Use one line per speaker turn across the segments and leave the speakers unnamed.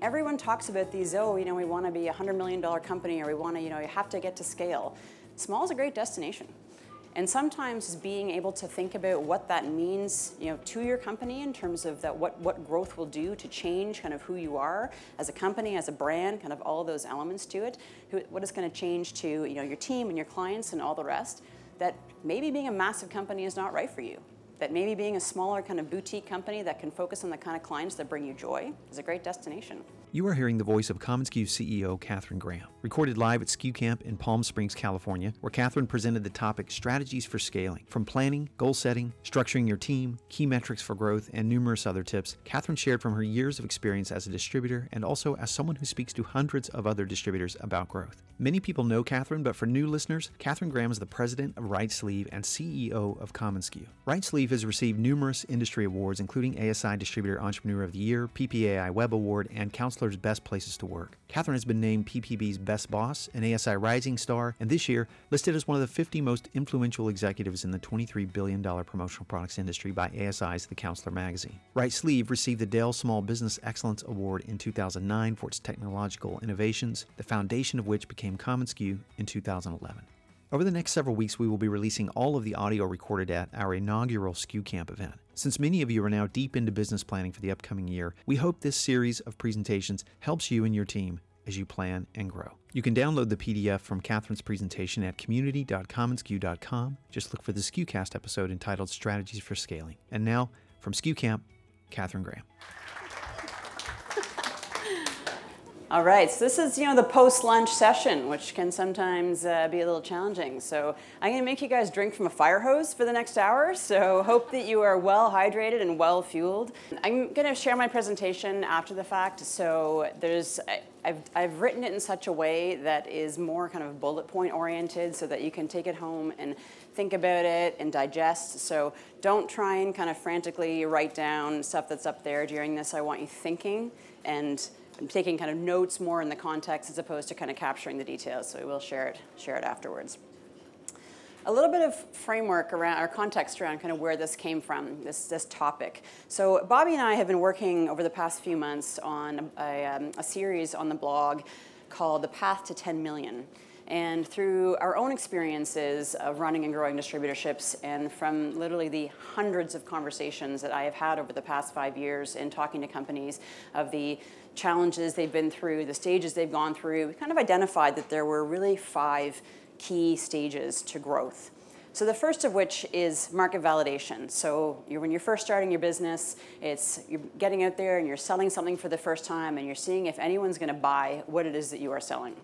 Everyone talks about these, oh, you know, we want to be a $100 million company or we want to, you know, you have to get to scale. Small is a great destination. And sometimes being able to think about what that means, you know, to your company in terms of that what, what growth will do to change kind of who you are as a company, as a brand, kind of all those elements to it, who, what is going to change to, you know, your team and your clients and all the rest, that maybe being a massive company is not right for you that maybe being a smaller kind of boutique company that can focus on the kind of clients that bring you joy is a great destination.
You are hearing the voice of commonsku CEO Catherine Graham, recorded live at SKU Camp in Palm Springs, California, where Catherine presented the topic Strategies for Scaling. From planning, goal setting, structuring your team, key metrics for growth, and numerous other tips, Catherine shared from her years of experience as a distributor and also as someone who speaks to hundreds of other distributors about growth. Many people know Catherine, but for new listeners, Catherine Graham is the president of Right Sleeve and CEO of commonsku. Right Sleeve has received numerous industry awards, including ASI Distributor Entrepreneur of the Year, PPAI Web Award, and Counselor's Best Places to Work. Catherine has been named PPB's Best Boss, an ASI Rising Star, and this year listed as one of the 50 most influential executives in the $23 billion promotional products industry by ASI's The Counselor magazine. Right Sleeve received the Dell Small Business Excellence Award in 2009 for its technological innovations, the foundation of which became commonsku in 2011. Over the next several weeks, we will be releasing all of the audio recorded at our inaugural SKU Camp event. Since many of you are now deep into business planning for the upcoming year, we hope this series of presentations helps you and your team as you plan and grow. You can download the PDF from Catherine's presentation at community.commonsku.com. Just look for the SKUcast episode entitled Strategies for Scaling. And now, from SKU Camp, Catherine Graham.
All right, so this is you know the post-lunch session, which can sometimes uh, be a little challenging. So I'm going to make you guys drink from a fire hose for the next hour. So hope that you are well hydrated and well fueled. I'm going to share my presentation after the fact. So there's I've, I've written it in such a way that is more kind of bullet point oriented, so that you can take it home and think about it and digest. So don't try and kind of frantically write down stuff that's up there during this. I want you thinking and I'm taking kind of notes more in the context as opposed to kind of capturing the details. So we will share it, share it afterwards. A little bit of framework around, or context around kind of where this came from, this, this topic. So Bobby and I have been working over the past few months on a, um, a series on the blog called The Path to 10 Million. And through our own experiences of running and growing distributorships, and from literally the hundreds of conversations that I have had over the past five years in talking to companies of the challenges they've been through, the stages they've gone through, we kind of identified that there were really five key stages to growth. So the first of which is market validation. So you're, when you're first starting your business, it's you're getting out there and you're selling something for the first time and you're seeing if anyone's going to buy what it is that you are selling.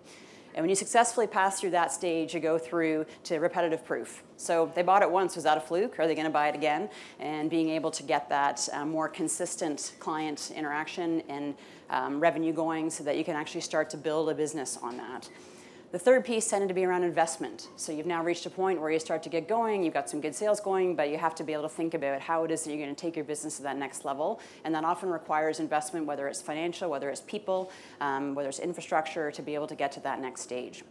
And when you successfully pass through that stage, you go through to repetitive proof. So they bought it once, was that a fluke? Are they going to buy it again? And being able to get that uh, more consistent client interaction and um, revenue going so that you can actually start to build a business on that. The third piece tended to be around investment. So you've now reached a point where you start to get going, you've got some good sales going, but you have to be able to think about how it is that you're going to take your business to that next level. And that often requires investment, whether it's financial, whether it's people, um, whether it's infrastructure, to be able to get to that next stage,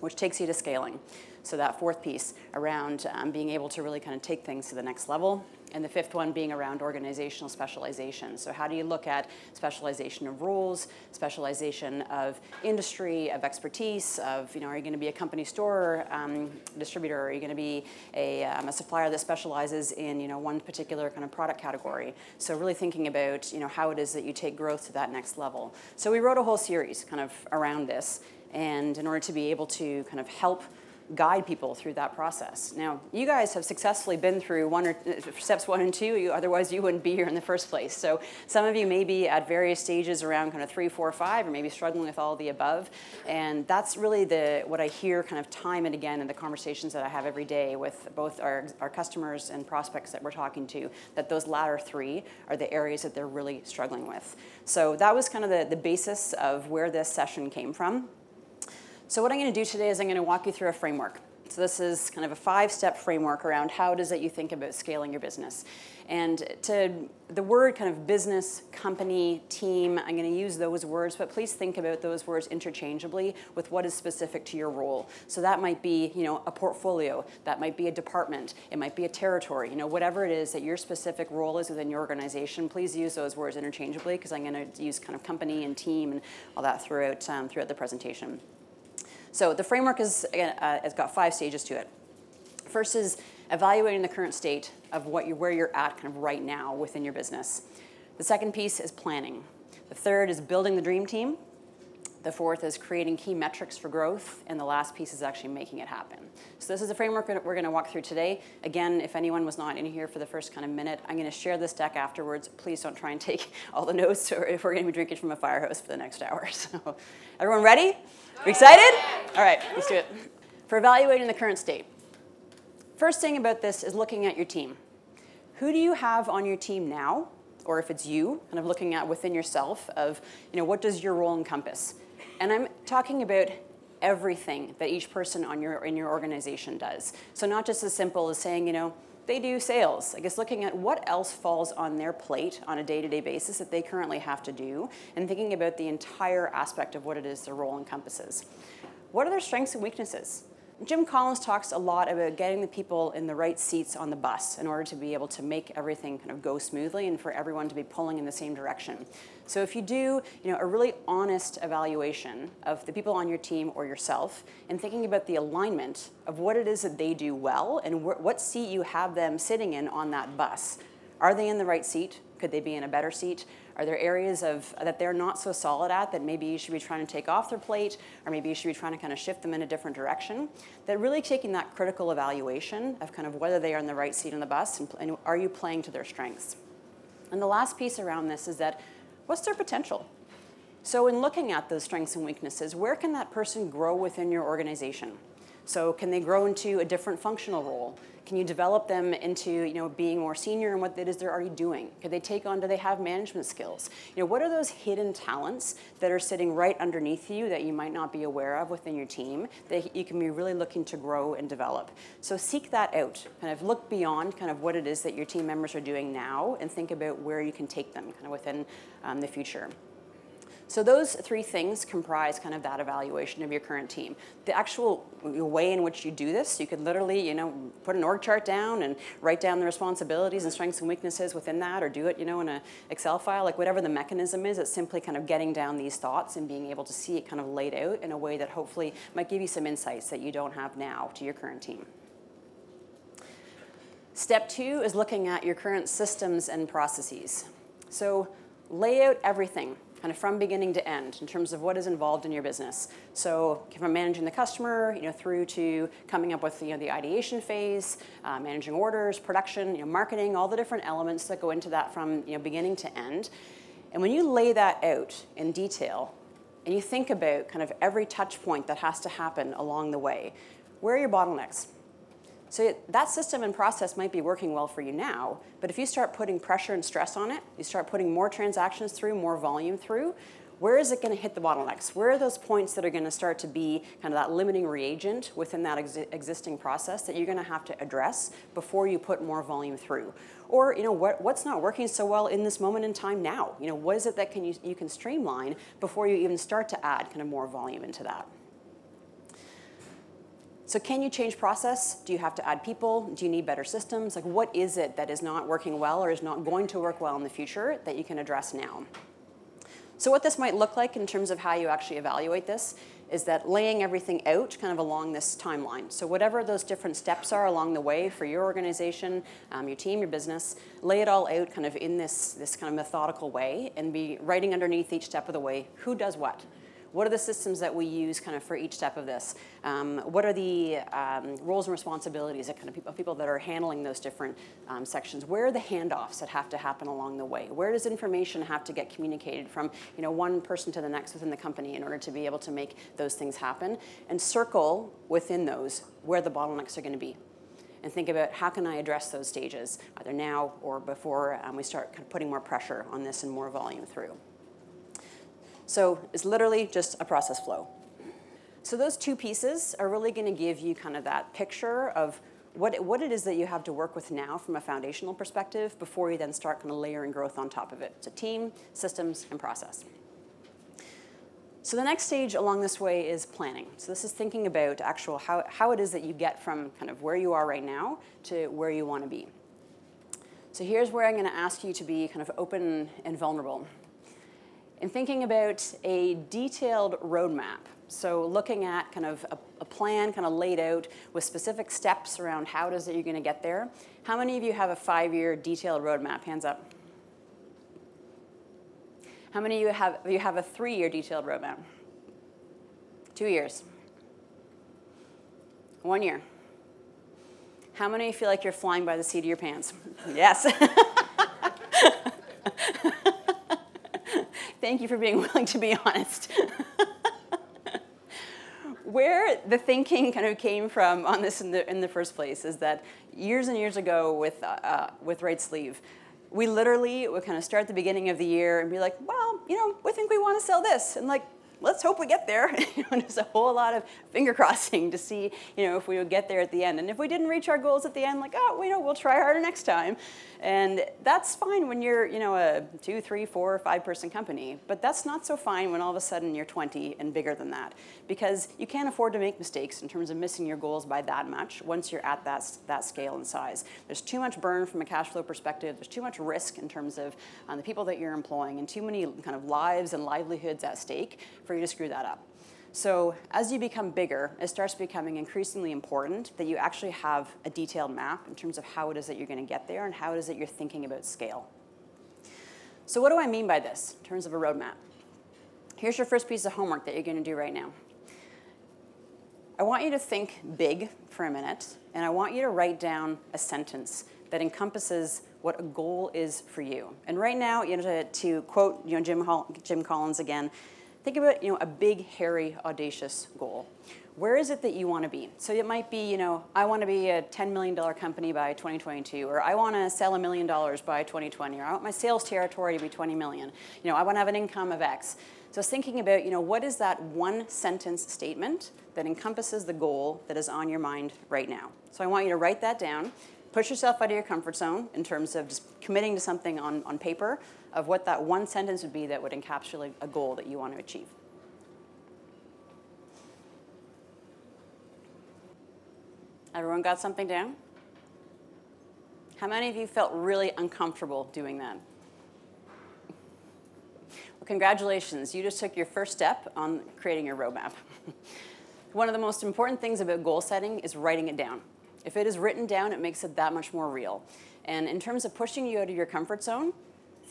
which takes you to scaling. So that fourth piece around um, being able to really kind of take things to the next level and the fifth one being around organizational specialization. So how do you look at specialization of roles, specialization of industry, of expertise, of, you know, are you going to be a company store um, distributor? Are you going to be a, um, a supplier that specializes in, you know, one particular kind of product category? So really thinking about, you know, how it is that you take growth to that next level. So we wrote a whole series kind of around this. And in order to be able to kind of help guide people through that process. Now, you guys have successfully been through one or uh, steps one and two. You, otherwise, you wouldn't be here in the first place. So, some of you may be at various stages around kind of three, four, five, or maybe struggling with all the above. And that's really the what I hear kind of time and again in the conversations that I have every day with both our, our customers and prospects that we're talking to. That those latter three are the areas that they're really struggling with. So that was kind of the, the basis of where this session came from. So what I'm going to do today is I'm going to walk you through a framework. So this is kind of a five-step framework around how it is that you think about scaling your business. And to the word kind of business, company, team, I'm going to use those words, but please think about those words interchangeably with what is specific to your role. So that might be, you know, a portfolio, that might be a department, it might be a territory, you know, whatever it is that your specific role is within your organization, please use those words interchangeably because I'm going to use kind of company and team and all that throughout um, throughout the presentation. So the framework is, uh, has got five stages to it. First is evaluating the current state of what you, where you're at kind of right now within your business. The second piece is planning. The third is building the dream team. The fourth is creating key metrics for growth. And the last piece is actually making it happen. So, this is the framework we're going to walk through today. Again, if anyone was not in here for the first kind of minute, I'm going to share this deck afterwards. Please don't try and take all the notes, or if we're going to be drinking from a fire hose for the next hour. So, everyone ready? Excited? All right, let's do it. For evaluating the current state, first thing about this is looking at your team. Who do you have on your team now? Or if it's you, kind of looking at within yourself of, you know, what does your role encompass? And I'm talking about everything that each person on your in your organization does. So not just as simple as saying, you know, they do sales. I guess looking at what else falls on their plate on a day-to-day basis that they currently have to do and thinking about the entire aspect of what it is their role encompasses. What are their strengths and weaknesses? Jim Collins talks a lot about getting the people in the right seats on the bus in order to be able to make everything kind of go smoothly and for everyone to be pulling in the same direction. So if you do, you know, a really honest evaluation of the people on your team or yourself and thinking about the alignment of what it is that they do well and wh- what seat you have them sitting in on that bus. Are they in the right seat? Could they be in a better seat? Are there areas of that they're not so solid at that maybe you should be trying to take off their plate, or maybe you should be trying to kind of shift them in a different direction? That really taking that critical evaluation of kind of whether they are in the right seat on the bus and, and are you playing to their strengths. And the last piece around this is that what's their potential? So, in looking at those strengths and weaknesses, where can that person grow within your organization? So, can they grow into a different functional role? Can you develop them into you know being more senior in what it is they're already doing? Can they take on? Do they have management skills? You know, what are those hidden talents that are sitting right underneath you that you might not be aware of within your team that you can be really looking to grow and develop? So seek that out. Kind of look beyond kind of what it is that your team members are doing now, and think about where you can take them kind of within um, the future. So those three things comprise kind of that evaluation of your current team. The actual way in which you do this, you could literally, you know, put an org chart down and write down the responsibilities and strengths and weaknesses within that, or do it, you know, in an Excel file, like whatever the mechanism is. It's simply kind of getting down these thoughts and being able to see it kind of laid out in a way that hopefully might give you some insights that you don't have now to your current team. Step two is looking at your current systems and processes. So lay out everything kind of from beginning to end in terms of what is involved in your business. So from managing the customer, you know, through to coming up with you know the ideation phase, uh, managing orders, production, you know, marketing, all the different elements that go into that from you know beginning to end. And when you lay that out in detail, and you think about kind of every touch point that has to happen along the way, where are your bottlenecks? So that system and process might be working well for you now, but if you start putting pressure and stress on it, you start putting more transactions through, more volume through, where is it going to hit the bottlenecks? Where are those points that are going to start to be kind of that limiting reagent within that ex- existing process that you're going to have to address before you put more volume through? Or you know what, what's not working so well in this moment in time now? You know what is it that can you, you can streamline before you even start to add kind of more volume into that? So can you change process? Do you have to add people? Do you need better systems? Like what is it that is not working well or is not going to work well in the future that you can address now? So what this might look like in terms of how you actually evaluate this is that laying everything out kind of along this timeline. So whatever those different steps are along the way for your organization, um, your team, your business, lay it all out kind of in this, this kind of methodical way and be writing underneath each step of the way, who does what? What are the systems that we use kind of for each step of this? Um, what are the um, roles and responsibilities of kind of people, people that are handling those different um, sections? Where are the handoffs that have to happen along the way? Where does information have to get communicated from you know, one person to the next within the company in order to be able to make those things happen? And circle within those where the bottlenecks are going to be and think about how can I address those stages, either now or before um, we start kind of putting more pressure on this and more volume through. So it's literally just a process flow. So those two pieces are really going to give you kind of that picture of what, what it is that you have to work with now from a foundational perspective before you then start kind of layering growth on top of it. So team, systems, and process. So the next stage along this way is planning. So this is thinking about actual how, how it is that you get from kind of where you are right now to where you want to be. So here's where I'm going to ask you to be kind of open and vulnerable. In thinking about a detailed roadmap, so looking at kind of a, a plan kind of laid out with specific steps around how it is that you're going to get there. How many of you have a five-year detailed roadmap? Hands up. How many of you have, you have a three year detailed roadmap? Two years? One year? How many feel like you're flying by the seat of your pants? yes. Thank you for being willing to be honest. Where the thinking kind of came from on this in the, in the first place is that years and years ago with, uh, with Right Sleeve, we literally would kind of start at the beginning of the year and be like, well, you know, we think we want to sell this. And like, let's hope we get there. there's a whole lot of finger crossing to see, you know, if we would get there at the end. And if we didn't reach our goals at the end, like, oh, we know, we'll try harder next time. And that's fine when you're, you know, a two, three, four, five person company. But that's not so fine when all of a sudden you're 20 and bigger than that. Because you can't afford to make mistakes in terms of missing your goals by that much once you're at that, that scale and size. There's too much burn from a cash flow perspective. There's too much risk in terms of um, the people that you're employing and too many kind of lives and livelihoods at stake for you to screw that up. So as you become bigger, it starts becoming increasingly important that you actually have a detailed map in terms of how it is that you're going to get there and how it is that you're thinking about scale. So what do I mean by this in terms of a roadmap? Here's your first piece of homework that you're going to do right now. I want you to think big for a minute, and I want you to write down a sentence that encompasses what a goal is for you. And right now, you know, to, to quote you know, Jim, Hall, Jim Collins again, think about you know, a big, hairy, audacious goal. Where is it that you want to be? So it might be, you know, I want to be a $10 million company by 2022, or I want to sell a million dollars by 2020, or I want my sales territory to be 20 million. You know, I want to have an income of X. So thinking about, you know, what is that one sentence statement that encompasses the goal that is on your mind right now? So I want you to write that down, push yourself out of your comfort zone in terms of just committing to something on, on paper of what that one sentence would be that would encapsulate a goal that you want to achieve. Everyone got something down? How many of you felt really uncomfortable doing that? Well, congratulations, you just took your first step on creating your roadmap. One of the most important things about goal setting is writing it down. If it is written down, it makes it that much more real. And in terms of pushing you out of your comfort zone,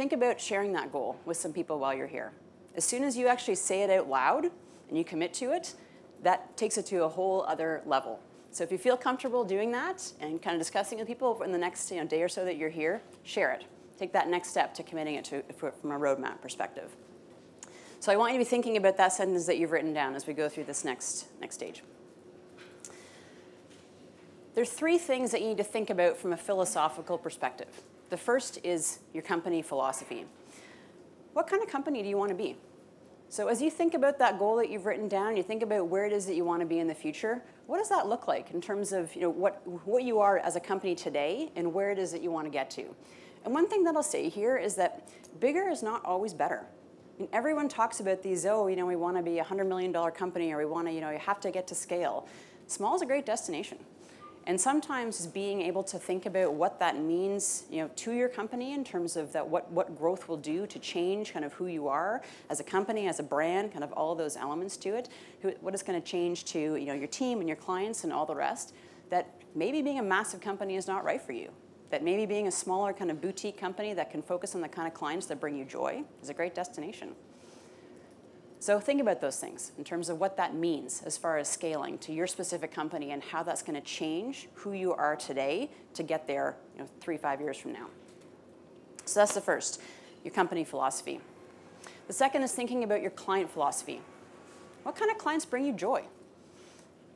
think about sharing that goal with some people while you're here. As soon as you actually say it out loud and you commit to it, that takes it to a whole other level. So if you feel comfortable doing that and kind of discussing with people in the next you know, day or so that you're here, share it. Take that next step to committing it to, from a roadmap perspective. So I want you to be thinking about that sentence that you've written down as we go through this next, next stage. There's three things that you need to think about from a philosophical perspective. The first is your company philosophy. What kind of company do you want to be? So as you think about that goal that you've written down, you think about where it is that you want to be in the future, what does that look like in terms of you know, what, what you are as a company today and where it is that you want to get to? And one thing that I'll say here is that bigger is not always better. I mean, everyone talks about these, oh, you know, we want to be a $100 million company or we want to, you know, you have to get to scale. Small is a great destination. And sometimes being able to think about what that means, you know, to your company in terms of that what, what growth will do to change kind of who you are as a company, as a brand, kind of all those elements to it, what is going to change to you know, your team and your clients and all the rest, that maybe being a massive company is not right for you. That maybe being a smaller kind of boutique company that can focus on the kind of clients that bring you joy is a great destination. So think about those things in terms of what that means as far as scaling to your specific company and how that's going to change who you are today to get there you know, three, five years from now. So that's the first, your company philosophy. The second is thinking about your client philosophy. What kind of clients bring you joy?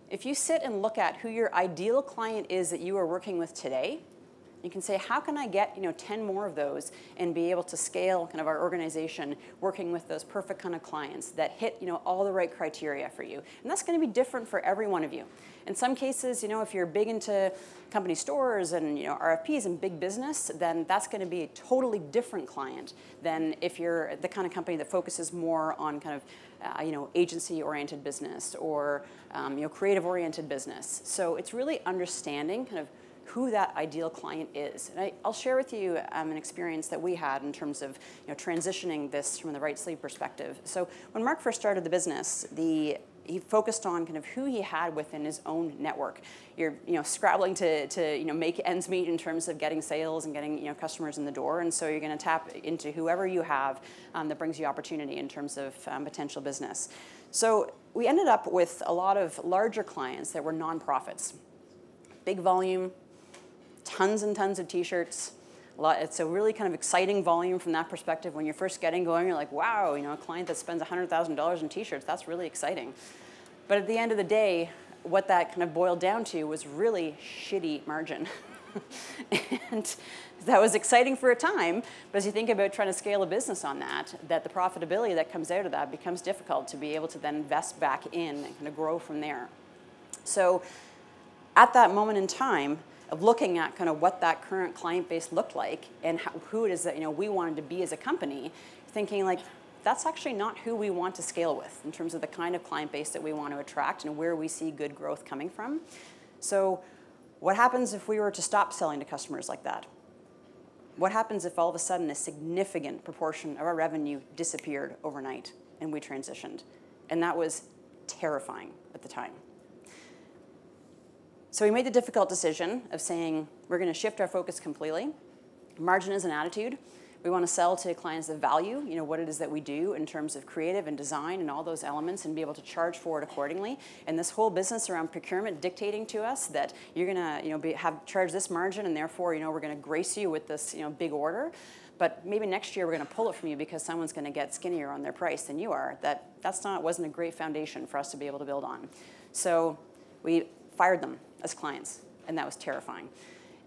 If you sit and look at who your ideal client is that you are working with today, you can say, how can I get you know 10 more of those and be able to scale kind of our organization working with those perfect kind of clients that hit you know all the right criteria for you. And that's going to be different for every one of you. In some cases, you know, if you're big into company stores and you know RFPs and big business, then that's going to be a totally different client than if you're the kind of company that focuses more on kind of uh, you know agency-oriented business or um, you know creative-oriented business. So it's really understanding kind of who that ideal client is. And I, will share with you um, an experience that we had in terms of you know, transitioning this from the Right Sleeve perspective. So when Mark first started the business, the he focused on kind of who he had within his own network. You're you know scrabbling to, to you know make ends meet in terms of getting sales and getting you know customers in the door, and so you're going to tap into whoever you have um, that brings you opportunity in terms of um, potential business. So we ended up with a lot of larger clients that were nonprofits, big volume, tons and tons of t-shirts. It's a really kind of exciting volume from that perspective. When you're first getting going, you're like, wow, you know, a client that spends $100,000 in t-shirts, that's really exciting. But at the end of the day, what that kind of boiled down to was really shitty margin. and that was exciting for a time, but as you think about trying to scale a business on that, that the profitability that comes out of that becomes difficult to be able to then invest back in and kind of grow from there. So at that moment in time, of looking at kind of what that current client base looked like and how, who it is that you know we wanted to be as a company, thinking like that's actually not who we want to scale with in terms of the kind of client base that we want to attract and where we see good growth coming from. So, what happens if we were to stop selling to customers like that? What happens if all of a sudden a significant proportion of our revenue disappeared overnight and we transitioned? And that was terrifying at the time. So we made the difficult decision of saying we're going to shift our focus completely. Margin is an attitude. We want to sell to clients that value, you know, what it is that we do in terms of creative and design and all those elements, and be able to charge for it accordingly. And this whole business around procurement dictating to us that you're going to, you know, be, have charge this margin, and therefore, you know, we're going to grace you with this, you know, big order. But maybe next year we're going to pull it from you because someone's going to get skinnier on their price than you are. That that's not wasn't a great foundation for us to be able to build on. So we fired them as clients, and that was terrifying.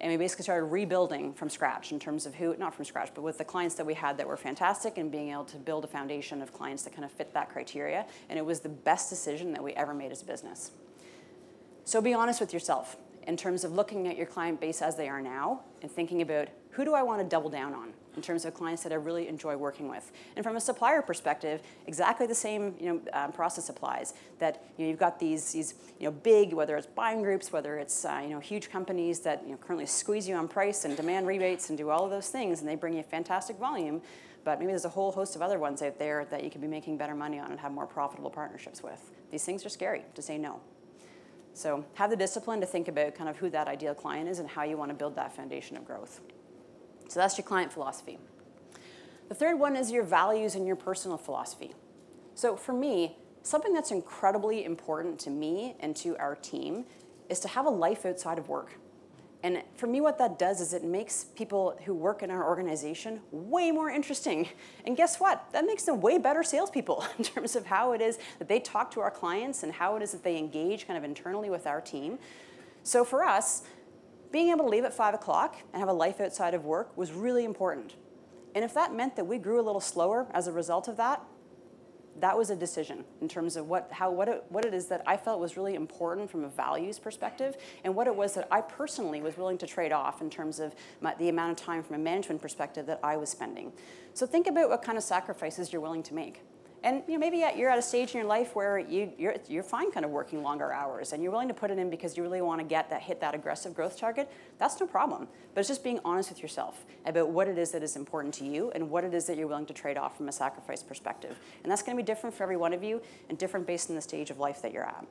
And we basically started rebuilding from scratch in terms of who, not from scratch, but with the clients that we had that were fantastic and being able to build a foundation of clients that kind of fit that criteria. And it was the best decision that we ever made as a business. So be honest with yourself in terms of looking at your client base as they are now and thinking about who do I want to double down on in terms of clients that I really enjoy working with. And from a supplier perspective, exactly the same you know, um, process applies. That you know, you've got these, these you know, big, whether it's buying groups, whether it's uh, you know, huge companies that you know, currently squeeze you on price and demand rebates and do all of those things, and they bring you fantastic volume. But maybe there's a whole host of other ones out there that you could be making better money on and have more profitable partnerships with. These things are scary to say no. So have the discipline to think about kind of who that ideal client is and how you want to build that foundation of growth. So that's your client philosophy. The third one is your values and your personal philosophy. So for me, something that's incredibly important to me and to our team is to have a life outside of work. And for me, what that does is it makes people who work in our organization way more interesting. And guess what? That makes them way better salespeople in terms of how it is that they talk to our clients and how it is that they engage kind of internally with our team. So for us, being able to leave at five o'clock and have a life outside of work was really important. And if that meant that we grew a little slower as a result of that, that was a decision in terms of what, how, what, it, what it is that I felt was really important from a values perspective and what it was that I personally was willing to trade off in terms of my, the amount of time from a management perspective that I was spending. So think about what kind of sacrifices you're willing to make. And you know, maybe you're at a stage in your life where you, you're, you're fine kind of working longer hours and you're willing to put it in because you really want to get that, hit that aggressive growth target. That's no problem. But it's just being honest with yourself about what it is that is important to you and what it is that you're willing to trade off from a sacrifice perspective. And that's going to be different for every one of you and different based on the stage of life that you're at.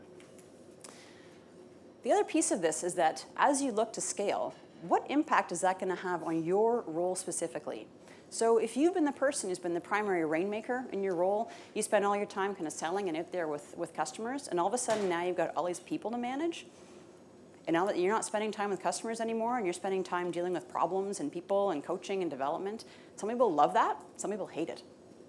The other piece of this is that as you look to scale, what impact is that going to have on your role specifically? So if you've been the person who's been the primary rainmaker in your role, you spend all your time kind of selling and out there with, with customers, and all of a sudden now you've got all these people to manage. And now that you're not spending time with customers anymore and you're spending time dealing with problems and people and coaching and development, some people love that, some people hate it.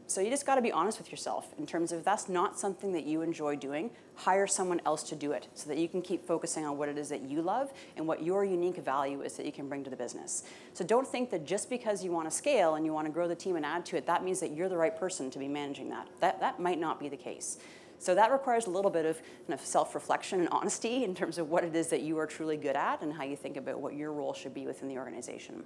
So you just got to be honest with yourself in terms of that's not something that you enjoy doing, hire someone else to do it so that you can keep focusing on what it is that you love and what your unique value is that you can bring to the business. So don't think that just because you want to scale and you want to grow the team and add to it, that means that you're the right person to be managing that. That that might not be the case. So that requires a little bit of, kind of self-reflection and honesty in terms of what it is that you are truly good at and how you think about what your role should be within the organization.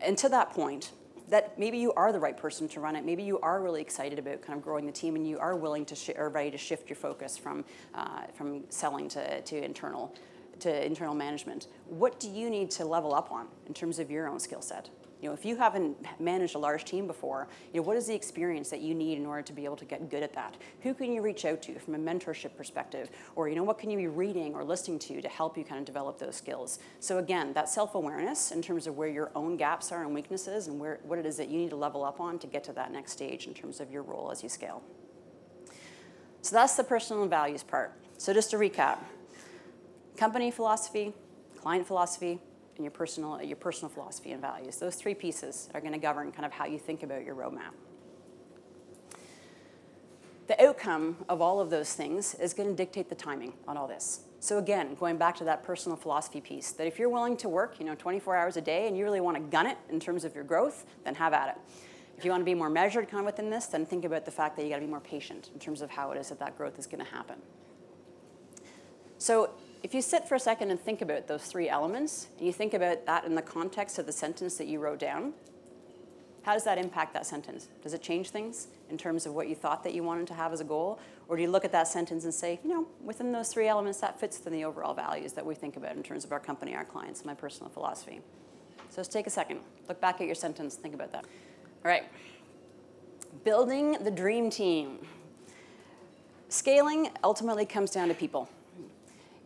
And to that point, that maybe you are the right person to run it. Maybe you are really excited about kind of growing the team, and you are willing to sh- or ready to shift your focus from uh, from selling to, to internal to internal management. What do you need to level up on in terms of your own skill set? You know, if you haven't managed a large team before, you know, what is the experience that you need in order to be able to get good at that? Who can you reach out to from a mentorship perspective? Or, you know, what can you be reading or listening to to help you kind of develop those skills? So again, that self-awareness in terms of where your own gaps are and weaknesses and where, what it is that you need to level up on to get to that next stage in terms of your role as you scale. So that's the personal values part. So just to recap, company philosophy, client philosophy, and your personal, your personal philosophy and values. Those three pieces are going to govern kind of how you think about your roadmap. The outcome of all of those things is going to dictate the timing on all this. So again, going back to that personal philosophy piece, that if you're willing to work, you know, 24 hours a day and you really want to gun it in terms of your growth, then have at it. If you want to be more measured kind of within this, then think about the fact that you got to be more patient in terms of how it is that that growth is going to happen. So if you sit for a second and think about those three elements, and you think about that in the context of the sentence that you wrote down, how does that impact that sentence? Does it change things in terms of what you thought that you wanted to have as a goal? Or do you look at that sentence and say, you know, within those three elements, that fits within the overall values that we think about in terms of our company, our clients, my personal philosophy? So let's take a second. Look back at your sentence, think about that. All right. Building the dream team. Scaling ultimately comes down to people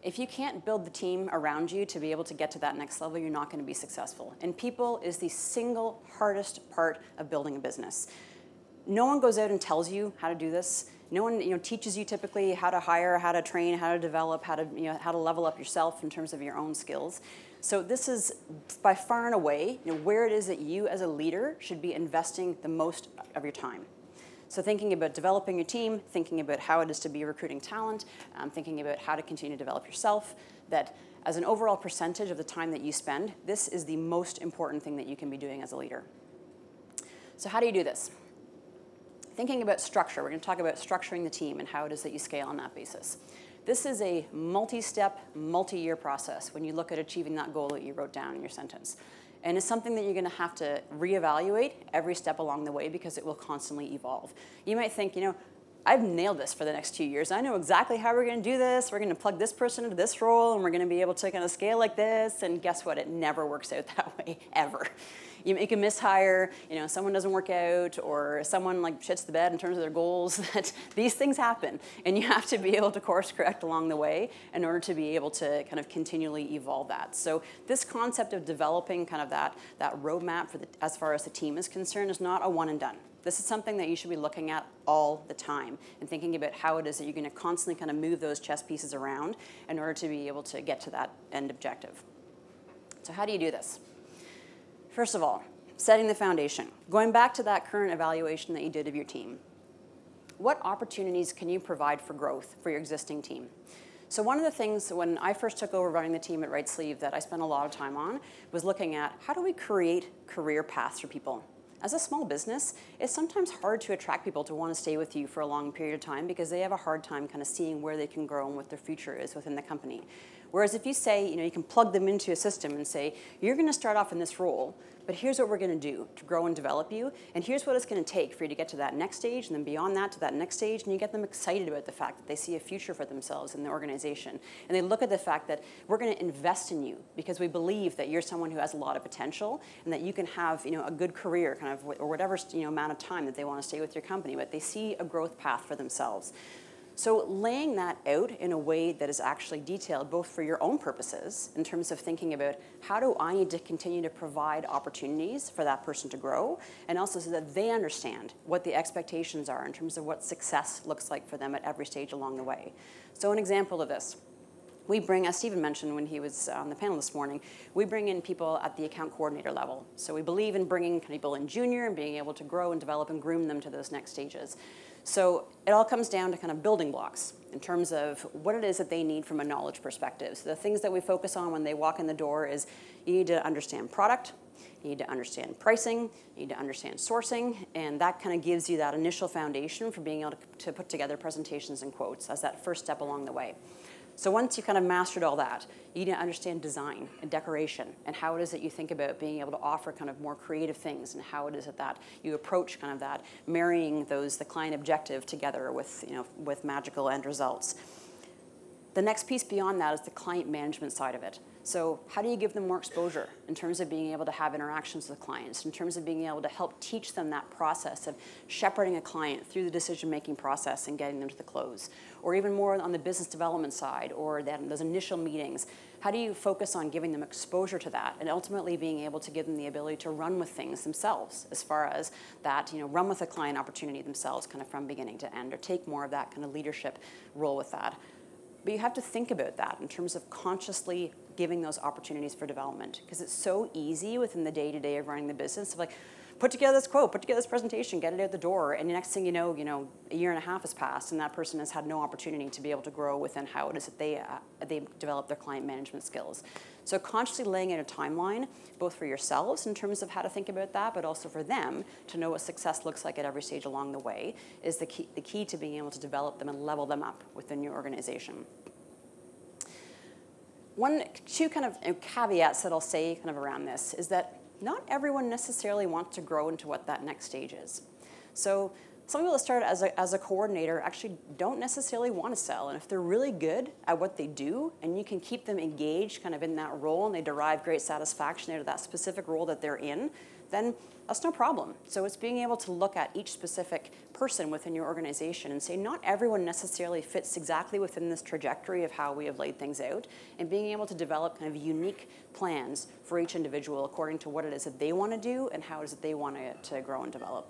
if you can't build the team around you to be able to get to that next level, you're not going to be successful. And people is the single hardest part of building a business. No one goes out and tells you how to do this. No one you know, teaches you typically how to hire, how to train, how to develop, how to, you know, how to level up yourself in terms of your own skills. So this is by far and away you know, where it is that you as a leader should be investing the most of your time. So thinking about developing your team, thinking about how it is to be recruiting talent, um, thinking about how to continue to develop yourself, that as an overall percentage of the time that you spend, this is the most important thing that you can be doing as a leader. So how do you do this? Thinking about structure, we're going to talk about structuring the team and how it is that you scale on that basis. This is a multi-step, multi-year process when you look at achieving that goal that you wrote down in your sentence. And it's something that you're going to have to reevaluate every step along the way because it will constantly evolve. You might think, you know, I've nailed this for the next two years. I know exactly how we're going to do this. We're going to plug this person into this role, and we're going to be able to kind of scale like this. And guess what? It never works out that way ever you make a mishire, you know, someone doesn't work out, or someone like shits the bed in terms of their goals, that these things happen. And you have to be able to course correct along the way in order to be able to kind of continually evolve that. So this concept of developing kind of that, that roadmap for the, as far as the team is concerned is not a one and done. This is something that you should be looking at all the time and thinking about how it is that you're going to constantly kind of move those chess pieces around in order to be able to get to that end objective. So, how do you do this? First of all, setting the foundation. Going back to that current evaluation that you did of your team. What opportunities can you provide for growth for your existing team? So one of the things when I first took over running the team at Right Sleeve that I spent a lot of time on was looking at how do we create career paths for people? As a small business, it's sometimes hard to attract people to want to stay with you for a long period of time because they have a hard time kind of seeing where they can grow and what their future is within the company. Whereas if you say, you know, you can plug them into a system and say, you're going to start off in this role, but here's what we're going to do to grow and develop you, and here's what it's going to take for you to get to that next stage, and then beyond that to that next stage, and you get them excited about the fact that they see a future for themselves in the organization, and they look at the fact that we're going to invest in you because we believe that you're someone who has a lot of potential and that you can have, you know, a good career, kind of, or whatever you know amount of time that they want to stay with your company, but they see a growth path for themselves. So, laying that out in a way that is actually detailed, both for your own purposes, in terms of thinking about how do I need to continue to provide opportunities for that person to grow, and also so that they understand what the expectations are in terms of what success looks like for them at every stage along the way. So, an example of this we bring, as Stephen mentioned when he was on the panel this morning, we bring in people at the account coordinator level. So we believe in bringing people in junior and being able to grow and develop and groom them to those next stages. So it all comes down to kind of building blocks in terms of what it is that they need from a knowledge perspective. So the things that we focus on when they walk in the door is you need to understand product, you need to understand pricing, you need to understand sourcing, and that kind of gives you that initial foundation for being able to, to put together presentations and quotes as that first step along the way. So once you've kind of mastered all that, you need to understand design and decoration and how it is that you think about being able to offer kind of more creative things and how it is that, that you approach kind of that marrying those the client objective together with you know with magical end results. The next piece beyond that is the client management side of it. So, how do you give them more exposure in terms of being able to have interactions with clients, in terms of being able to help teach them that process of shepherding a client through the decision making process and getting them to the close? Or even more on the business development side or that, those initial meetings. How do you focus on giving them exposure to that and ultimately being able to give them the ability to run with things themselves as far as that, you know, run with a client opportunity themselves kind of from beginning to end or take more of that kind of leadership role with that? But you have to think about that in terms of consciously giving those opportunities for development because it's so easy within the day to day of running the business of like, put together this quote, put together this presentation, get it out the door, and the next thing you know, you know, a year and a half has passed, and that person has had no opportunity to be able to grow within how it is that they uh, they develop their client management skills. So consciously laying out a timeline, both for yourselves in terms of how to think about that, but also for them to know what success looks like at every stage along the way, is the key the key to being able to develop them and level them up within your organization one, two kind of caveats that I'll say kind of around this is that not everyone necessarily wants to grow into what that next stage is. So some people that start as a, as a coordinator actually don't necessarily want to sell. And if they're really good at what they do and you can keep them engaged kind of in that role and they derive great satisfaction out of that specific role that they're in, then that's no problem. So it's being able to look at each specific person within your organization and say, not everyone necessarily fits exactly within this trajectory of how we have laid things out, and being able to develop kind of unique plans for each individual according to what it is that they want to do and how it is that they want to, grow and develop.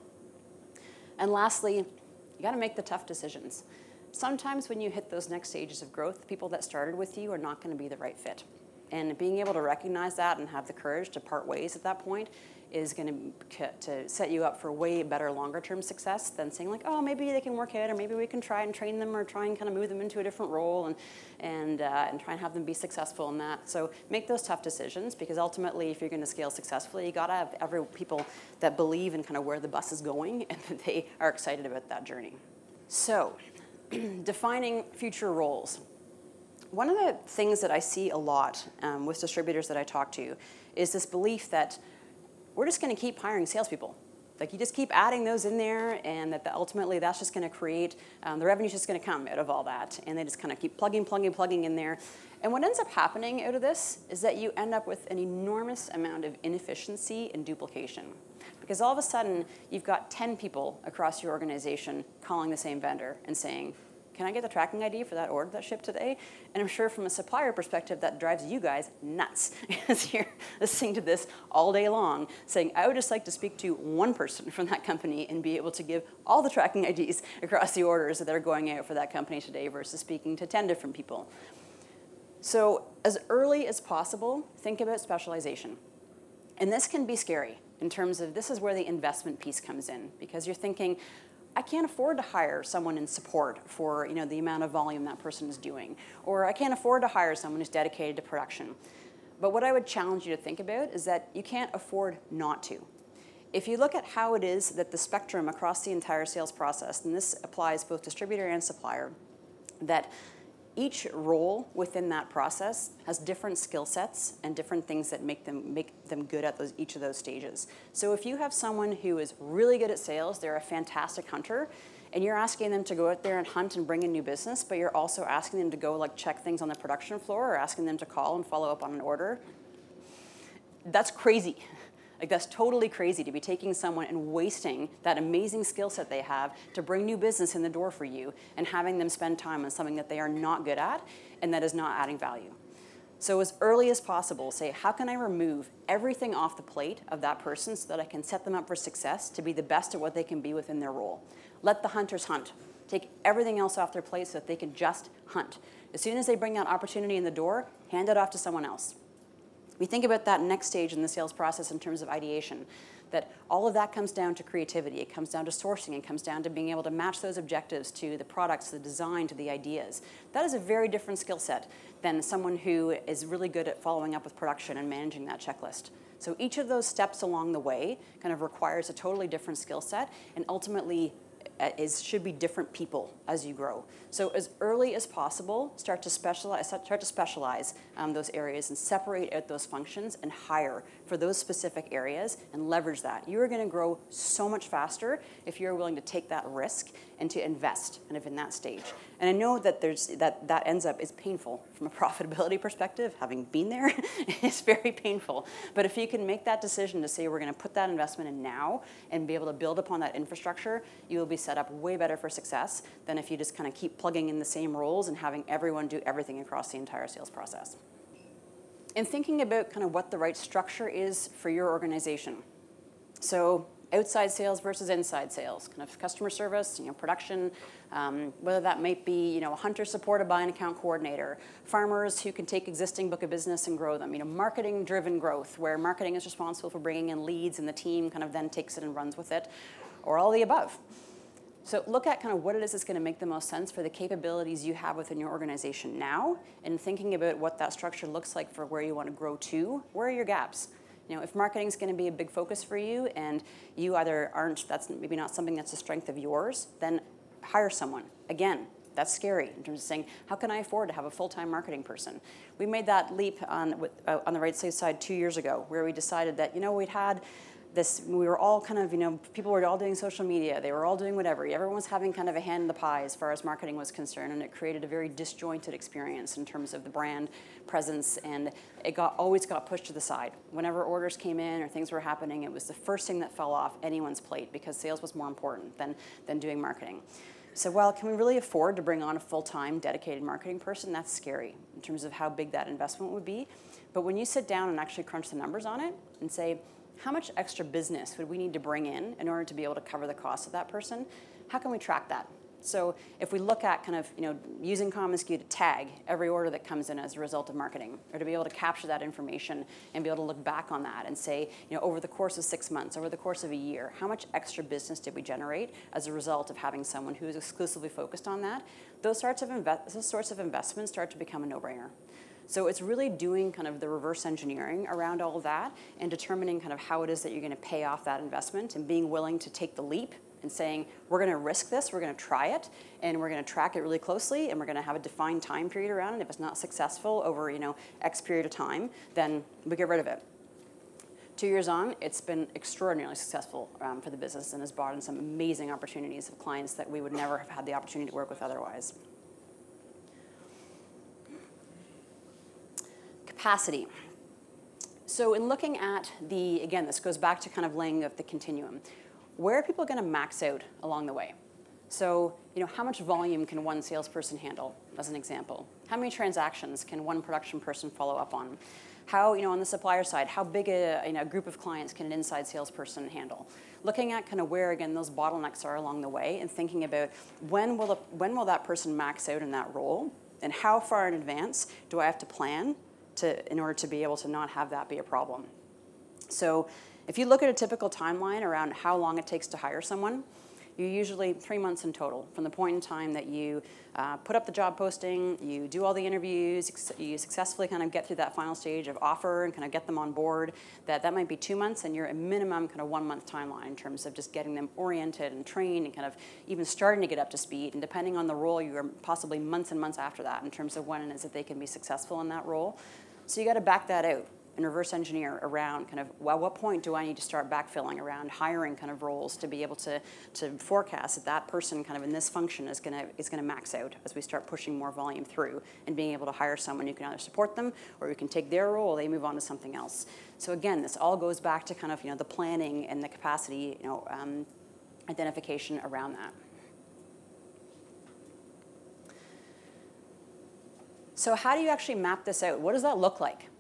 And lastly, you got to make the tough decisions. Sometimes when you hit those next stages of growth, the people that started with you are not going to be the right fit. And being able to recognize that and have the courage to part ways at that point is going to to set you up for way better longer term success than saying like oh maybe they can work it or maybe we can try and train them or try and kind of move them into a different role and and uh, and try and have them be successful in that. So make those tough decisions because ultimately if you're going to scale successfully you got to have every people that believe in kind of where the bus is going and that they are excited about that journey. So defining future roles. One of the things that I see a lot um, with distributors that I talk to is this belief that we're just going to keep hiring salespeople. Like you just keep adding those in there, and that the, ultimately that's just going to create um, the revenue's just going to come out of all that, and they just kind of keep plugging, plugging, plugging in there. And what ends up happening out of this is that you end up with an enormous amount of inefficiency and duplication. Because all of a sudden, you've got 10 people across your organization calling the same vendor and saying, can I get the tracking ID for that order that shipped today? And I'm sure from a supplier perspective, that drives you guys nuts as you're listening to this all day long, saying, I would just like to speak to one person from that company and be able to give all the tracking IDs across the orders that are going out for that company today versus speaking to 10 different people. So, as early as possible, think about specialization. And this can be scary in terms of this is where the investment piece comes in because you're thinking, I can't afford to hire someone in support for you know, the amount of volume that person is doing, or I can't afford to hire someone who's dedicated to production. But what I would challenge you to think about is that you can't afford not to. If you look at how it is that the spectrum across the entire sales process, and this applies both distributor and supplier, that each role within that process has different skill sets and different things that make them make them good at those each of those stages. So if you have someone who is really good at sales, they're a fantastic hunter, and you're asking them to go out there and hunt and bring in new business, but you're also asking them to go like check things on the production floor or asking them to call and follow up on an order. That's crazy. Like that's totally crazy to be taking someone and wasting that amazing skill set they have to bring new business in the door for you and having them spend time on something that they are not good at and that is not adding value. So as early as possible, say, how can I remove everything off the plate of that person so that I can set them up for success to be the best at what they can be within their role? Let the hunters hunt. Take everything else off their plate so that they can just hunt. As soon as they bring that opportunity in the door, hand it off to someone else. We think about that next stage in the sales process in terms of ideation that all of that comes down to creativity. It comes down to sourcing. It comes down to being able to match those objectives to the products, the design, to the ideas. That is a very different skill set than someone who is really good at following up with production and managing that checklist. So each of those steps along the way kind of requires a totally different skill set and ultimately uh, is should be different people as you grow. So as early as possible, start to specialize, start to specialize um, those areas and separate out those functions and hire for those specific areas and leverage that. You are going to grow so much faster if you're willing to take that risk and to invest kind of in that stage. And I know that there's that that ends up is painful from a profitability perspective. Having been there, it's very painful. But if you can make that decision to say we're going to put that investment in now and be able to build upon that infrastructure, you will be set up way better for success than if you just kind of keep plugging in the same roles and having everyone do everything across the entire sales process. And thinking about kind of what the right structure is for your organization. So outside sales versus inside sales, kind of customer service, you know, production, um, whether that might be, you know, a hunter supported by an account coordinator, farmers who can take existing book of business and grow them, you know, marketing driven growth, where marketing is responsible for bringing in leads and the team kind of then takes it and runs with it, or all the above. So look at kind of what it is that's going to make the most sense for the capabilities you have within your organization now, and thinking about what that structure looks like for where you want to grow to. Where are your gaps? You know, if marketing is going to be a big focus for you, and you either aren't, that's maybe not something that's a strength of yours, then hire someone. Again, that's scary in terms of saying, how can I afford to have a full-time marketing person? We made that leap on, uh, on the right side two years ago, where we decided that, you know, we'd had this we were all kind of you know people were all doing social media they were all doing whatever everyone was having kind of a hand in the pie as far as marketing was concerned and it created a very disjointed experience in terms of the brand presence and it got always got pushed to the side. Whenever orders came in or things were happening it was the first thing that fell off anyone's plate because sales was more important than than doing marketing. So well can we really afford to bring on a full-time dedicated marketing person? That's scary in terms of how big that investment would be. But when you sit down and actually crunch the numbers on it and say how much extra business would we need to bring in in order to be able to cover the cost of that person? How can we track that? So if we look at kind of you know using commonsku to tag every order that comes in as a result of marketing, or to be able to capture that information and be able to look back on that and say, you know, over the course of six months, over the course of a year, how much extra business did we generate as a result of having someone who is exclusively focused on that? Those sorts of those sorts of investments start to become a no-brainer. So it's really doing kind of the reverse engineering around all of that and determining kind of how it is that you're going to pay off that investment and being willing to take the leap and saying we're going to risk this we're going to try it and we're going to track it really closely and we're going to have a defined time period around it. If it's not successful over you know x period of time then we get rid of it. Two years on it's been extraordinarily successful um, for the business and has brought in some amazing opportunities of clients that we would never have had the opportunity to work with otherwise capacity. So in looking at the, again, this goes back to kind of laying of the continuum. Where are people going to max out along the way? So, you know, how much volume can one salesperson handle, as an example? How many transactions can one production person follow up on? How, you know, on the supplier side, how big a, you know, group of clients can an inside salesperson handle? Looking at kind of where, again, those bottlenecks are along the way and thinking about when will, the, when will that person max out in that role? And how far in advance do I have to plan to, in order to be able to not have that be a problem. So if you look at a typical timeline around how long it takes to hire someone, you usually three months in total from the point in time that you uh, put up the job posting, you do all the interviews, you successfully kind of get through that final stage of offer and kind of get them on board. That that might be two months, and you're a minimum kind of one month timeline in terms of just getting them oriented and trained and kind of even starting to get up to speed. And depending on the role, you are possibly months and months after that in terms of when it is that they can be successful in that role. So you got to back that out and reverse engineer around kind of well, what point do I need to start backfilling around hiring kind of roles to be able to, to forecast that that person kind of in this function is to is to max out as we start pushing more volume through and being able to hire someone who can either support them or who can take their role, they move on to something else. So again, this all goes back to kind of you know the planning and the capacity you know um, identification around that. So how do you actually map this out? What does that look like?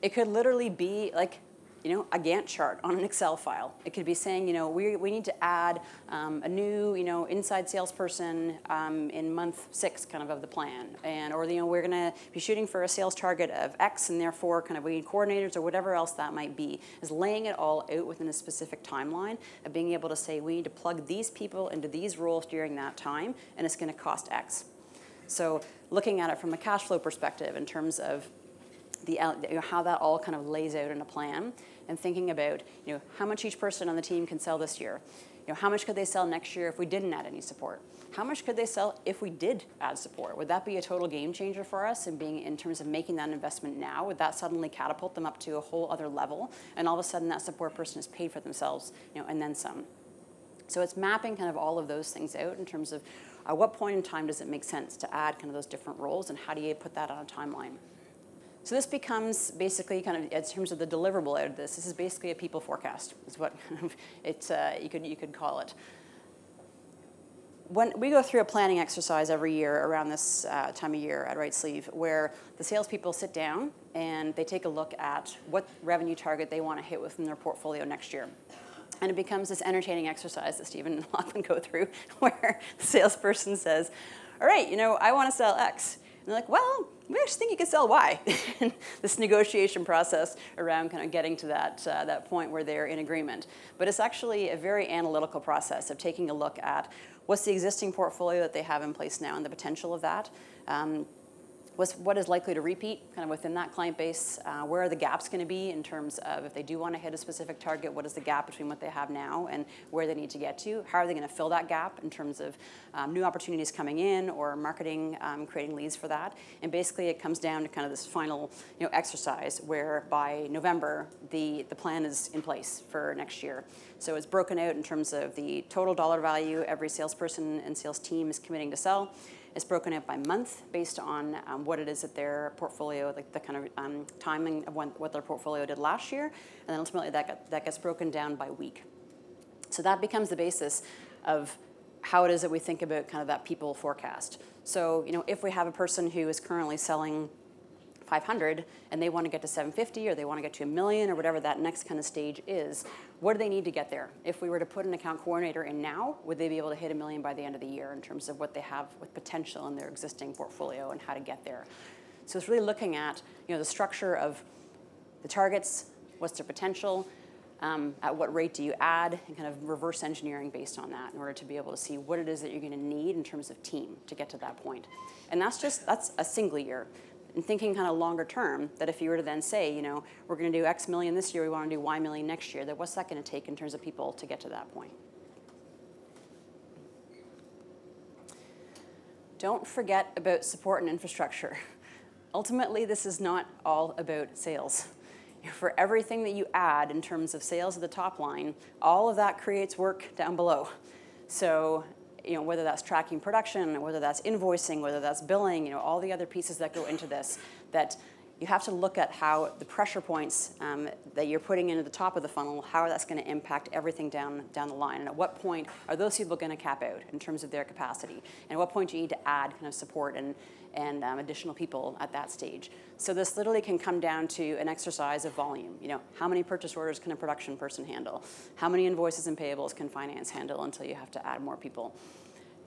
It could literally be like, you know, a Gantt chart on an Excel file. It could be saying, you know, we, we need to add um, a new, you know, inside salesperson um, in month six kind of of the plan. And, or, you know, we're going to be shooting for a sales target of X and therefore kind of we need coordinators or whatever else that might be. Is laying it all out within a specific timeline of being able to say we need to plug these people into these roles during that time and it's going to cost X. So looking at it from a cash flow perspective in terms of the, uh, you know, how that all kind of lays out in a plan and thinking about you know, how much each person on the team can sell this year. You know, how much could they sell next year if we didn't add any support? How much could they sell if we did add support? Would that be a total game changer for us in being in terms of making that investment now? Would that suddenly catapult them up to a whole other level? And all of a sudden that support person is paid for themselves, you know, and then some. So it's mapping kind of all of those things out in terms of at what point in time does it make sense to add kind of those different roles and how do you put that on a timeline? So this becomes basically kind of in terms of the deliverable out of this. This is basically a people forecast. Is what it's uh, you could you could call it. When we go through a planning exercise every year around this uh, time of year at Right Sleeve, where the salespeople sit down and they take a look at what revenue target they want to hit within their portfolio next year. And it becomes this entertaining exercise that Stephen and Lachlan go through, where the salesperson says, "All right, you know, I want to sell X." And they're like, well, we actually think you could sell Y. this negotiation process around kind of getting to that, uh, that point where they're in agreement. But it's actually a very analytical process of taking a look at what's the existing portfolio that they have in place now and the potential of that. Um, what is likely to repeat kind of within that client base? Uh, where are the gaps going to be in terms of if they do want to hit a specific target, what is the gap between what they have now and where they need to get to? How are they going to fill that gap in terms of um, new opportunities coming in or marketing, um, creating leads for that? And basically, it comes down to kind of this final you know, exercise where by November, the, the plan is in place for next year. So it's broken out in terms of the total dollar value every salesperson and sales team is committing to sell it's broken out by month based on um, what it is that their portfolio, like the kind of um, timing of when, what their portfolio did last year, and then ultimately that, got, that gets broken down by week. So that becomes the basis of how it is that we think about kind of that people forecast. So, you know, if we have a person who is currently selling 500 and they want to get to 750 or they want to get to a million or whatever that next kind of stage is, what do they need to get there? If we were to put an account coordinator in now, would they be able to hit a million by the end of the year in terms of what they have with potential in their existing portfolio and how to get there? So it's really looking at you know the structure of the targets, what's their potential, um, at what rate do you add, and kind of reverse engineering based on that in order to be able to see what it is that you're going to need in terms of team to get to that point. And that's just that's a single year and thinking kind of longer term that if you were to then say, you know, we're going to do X million this year, we want to do Y million next year, that what's that going to take in terms of people to get to that point? Don't forget about support and infrastructure. Ultimately, this is not all about sales. For everything that you add in terms of sales at the top line, all of that creates work down below. So you know, whether that's tracking production, whether that's invoicing, whether that's billing, you know, all the other pieces that go into this, that you have to look at how the pressure points um, that you're putting into the top of the funnel, how that's going to impact everything down, down the line. And at what point are those people going to cap out in terms of their capacity? And at what point do you need to add kind of support and, and um, additional people at that stage? So this literally can come down to an exercise of volume. You know, how many purchase orders can a production person handle? How many invoices and payables can finance handle until you have to add more people?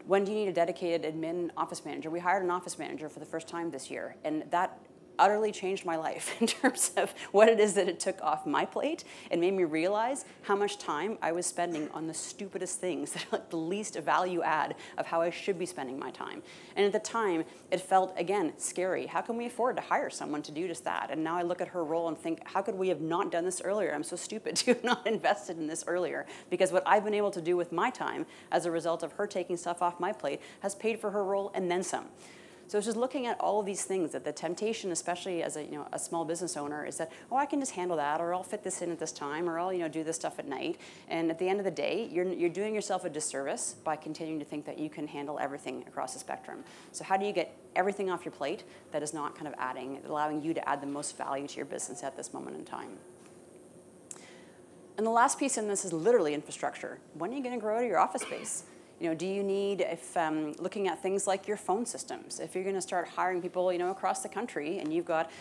when do you need a dedicated admin office manager? We hired an office manager for the first time this year, and that utterly changed my life in terms of what it is that it took off my plate and made me realize how much time I was spending on the stupidest things that are like the least value add of how I should be spending my time. And at the time, it felt again scary. How can we afford to hire someone to do just that? And now I look at her role and think, how could we have not done this earlier? I'm so stupid to have not invested in this earlier because what I've been able to do with my time as a result of her taking stuff off my plate has paid for her role and then some. So it's just looking at all of these things that the temptation, especially as a, you know, a small business owner, is that, oh, I can just handle that, or I'll fit this in at this time, or I'll you know, do this stuff at night. And at the end of the day, you're, you're doing yourself a disservice by continuing to think that you can handle everything across the spectrum. So how do you get everything off your plate that is not kind of adding, allowing you to add the most value to your business at this moment in time? And the last piece in this is literally infrastructure. When are you going to grow out of your office space? You know, do you need, if um, looking at things like your phone systems, if you're going to start hiring people, you know, across the country, and you've got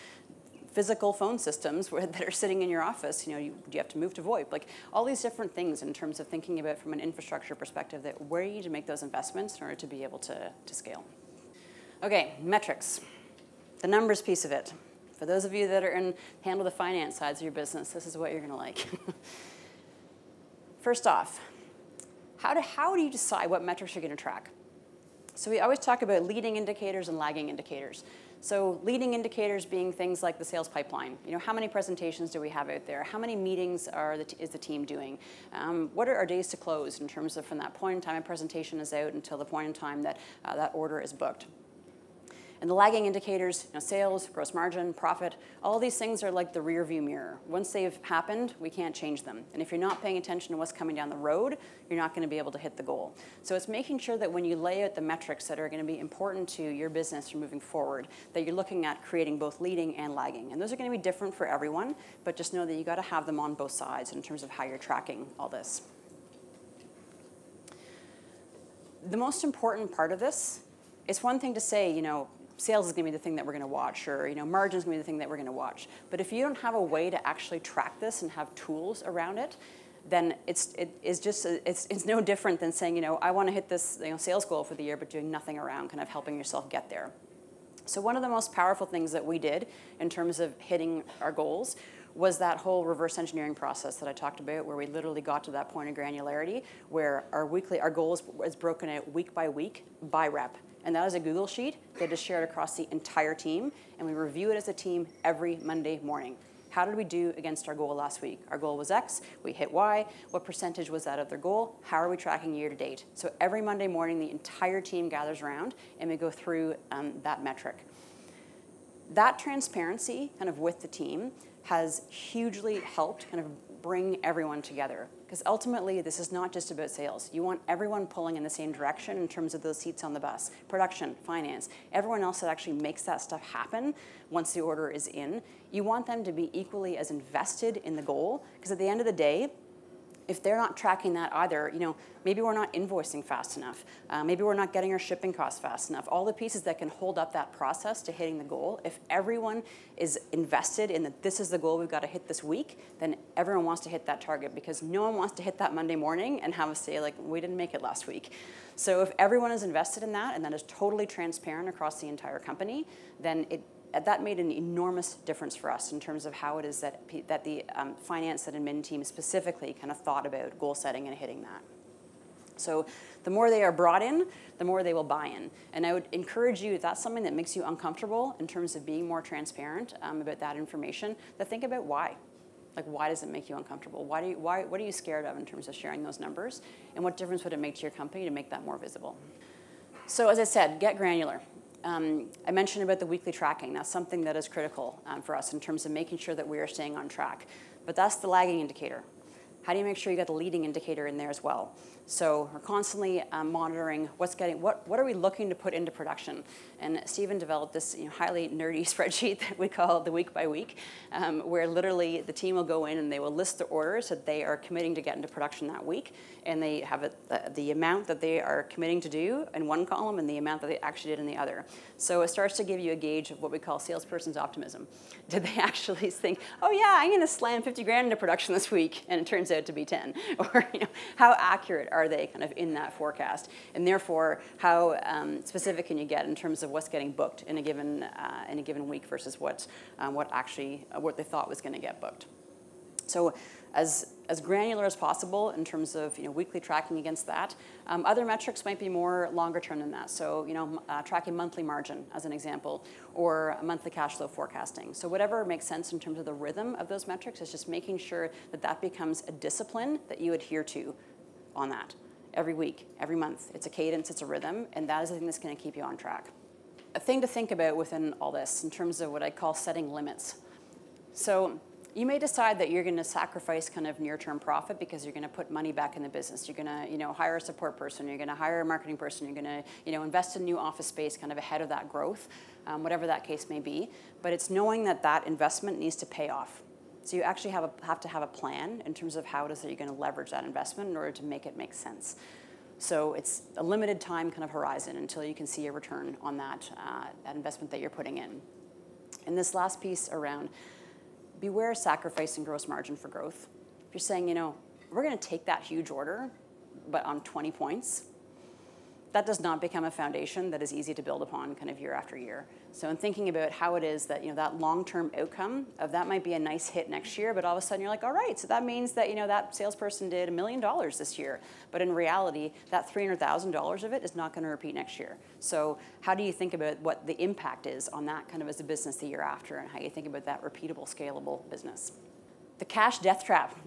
physical phone systems that are sitting in your office, you know, you, do you have to move to VoIP? Like all these different things in terms of thinking about from an infrastructure perspective that where you need to make those investments in order to be able to, to scale. Okay, metrics, the numbers piece of it. For those of you that are in handle the finance sides of your business, this is what you're going to like. First off, how do, how do you decide what metrics you're going to track? So we always talk about leading indicators and lagging indicators. So leading indicators being things like the sales pipeline. You know, how many presentations do we have out there? How many meetings are the is the team doing? Um, what are our days to close in terms of from that point in time a presentation is out until the point in time that uh, that order is booked? And the lagging indicators, you know, sales, gross margin, profit, all these things are like the rearview mirror. Once they've happened, we can't change them. And if you're not paying attention to what's coming down the road, you're not going to be able to hit the goal. So it's making sure that when you lay out the metrics that are going to be important to your business moving forward, that you're looking at creating both leading and lagging. And those are going to be different for everyone, but just know that you got to have them on both sides in terms of how you're tracking all this. The most important part of this, it's one thing to say, you know, sales is going to be the thing that we're going to watch, or you know, margin is going to be the thing that we're going to watch. But if you don't have a way to actually track this and have tools around it, then it's it is just it's it's no different than saying you know I want to hit this you know sales goal for the year, but doing nothing around kind of helping yourself get there. So one of the most powerful things that we did in terms of hitting our goals was that whole reverse engineering process that I talked about, where we literally got to that point of granularity, where our weekly our goals is broken out week by week by rep and that is a Google sheet that is shared across the entire team, and we review it as a team every Monday morning. How did we do against our goal last week? Our goal was X, we hit Y. What percentage was that of their goal? How are we tracking year to date? So every Monday morning, the entire team gathers around and we go through um, that metric. That transparency, kind of with the team, has hugely helped kind of bring everyone together because ultimately this is not just about sales. You want everyone pulling in the same direction in terms of those seats on the bus. Production, finance, everyone else that actually makes that stuff happen once the order is in. You want them to be equally as invested in the goal because at the end of the day, if they're not tracking that either, you know, maybe we're not invoicing fast enough. Uh, maybe we're not getting our shipping costs fast enough. All the pieces that can hold up that process to hitting the goal. If everyone is invested in that this is the goal we've got to hit this week, then everyone wants to hit that target because no one wants to hit that Monday morning and have us say like we didn't make it last week. So if everyone is invested in that and that is totally transparent across the entire company, then it that made an enormous difference for us in terms of how it is that, that the um, finance and admin team specifically kind of thought about goal setting and hitting that. So the more they are brought in, the more they will buy in. And I would encourage you, if that's something that makes you uncomfortable in terms of being more transparent um, about that information, to think about why. Like, why does it make you uncomfortable? Why do you, why, what are you scared of in terms of sharing those numbers? And what difference would it make to your company to make that more visible? So, as I said, get granular. Um, I mentioned about the weekly tracking. That's something that is critical um, for us in terms of making sure that we are staying on track. But that's the lagging indicator. How do you make sure you got the leading indicator in there as well? So we're constantly um, monitoring what's getting what what are we looking to put into production. And Stephen developed this you know, highly nerdy spreadsheet that we call the week by week, um, where literally the team will go in and they will list the orders that they are committing to get into production that week, and they have a, the, the amount that they are committing to do in one column and the amount that they actually did in the other. So it starts to give you a gauge of what we call salesperson's optimism. Did they actually think, oh yeah, I'm going to slam 50 grand into production this week, and it turns out to be 10, or you know, how accurate are they kind of in that forecast, and therefore how um, specific can you get in terms of what's getting booked in a given uh, in a given week versus what um, what actually uh, what they thought was going to get booked. So as, as granular as possible in terms of you know, weekly tracking against that. Um, other metrics might be more longer term than that. So you know, uh, tracking monthly margin as an example, or monthly cash flow forecasting. So whatever makes sense in terms of the rhythm of those metrics is just making sure that that becomes a discipline that you adhere to on that every week, every month. It's a cadence, it's a rhythm, and that is the thing that's going to keep you on track. a thing to think about within all this in terms of what I call setting limits. So you may decide that you're going to sacrifice kind of near-term profit because you're going to put money back in the business. You're going to, you know, hire a support person. You're going to hire a marketing person. You're going to, you know, invest in new office space, kind of ahead of that growth, um, whatever that case may be. But it's knowing that that investment needs to pay off. So you actually have, a, have to have a plan in terms of how it is that you're going to leverage that investment in order to make it make sense. So it's a limited time kind of horizon until you can see a return on that, uh, that investment that you're putting in. And this last piece around beware sacrificing gross margin for growth. If you're saying, you know, we're going to take that huge order, but on 20 points, that does not become a foundation that is easy to build upon kind of year after year. So in thinking about how it is that, you know, that long-term outcome of that might be a nice hit next year, but all of a sudden you're like, all right, so that means that, you know, that salesperson did a million dollars this year. But in reality, that $300,000 of it is not going to repeat next year. So how do you think about what the impact is on that kind of as a business the year after and how you think about that repeatable, scalable business? The cash death trap.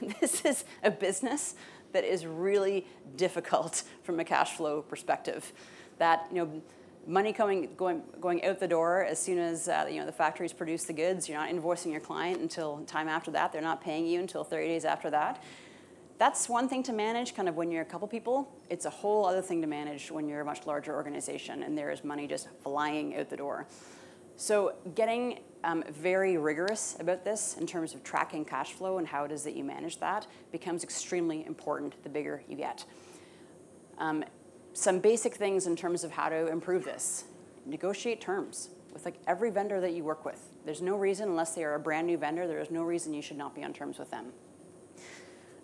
this is a business that is really difficult from a cash flow perspective. That, you know, money coming going going out the door as soon as uh, you know the factories produce the goods. You're not invoicing your client until time after that. They're not paying you until 30 days after that. That's one thing to manage, kind of when you're a couple people. It's a whole other thing to manage when you're a much larger organization and there is money just flying out the door. So getting um, very rigorous about this in terms of tracking cash flow and how it is that you manage that becomes extremely important the bigger you get. Um, some basic things in terms of how to improve this. Negotiate terms with like every vendor that you work with. There's no reason, unless they are a brand new vendor, there is no reason you should not be on terms with them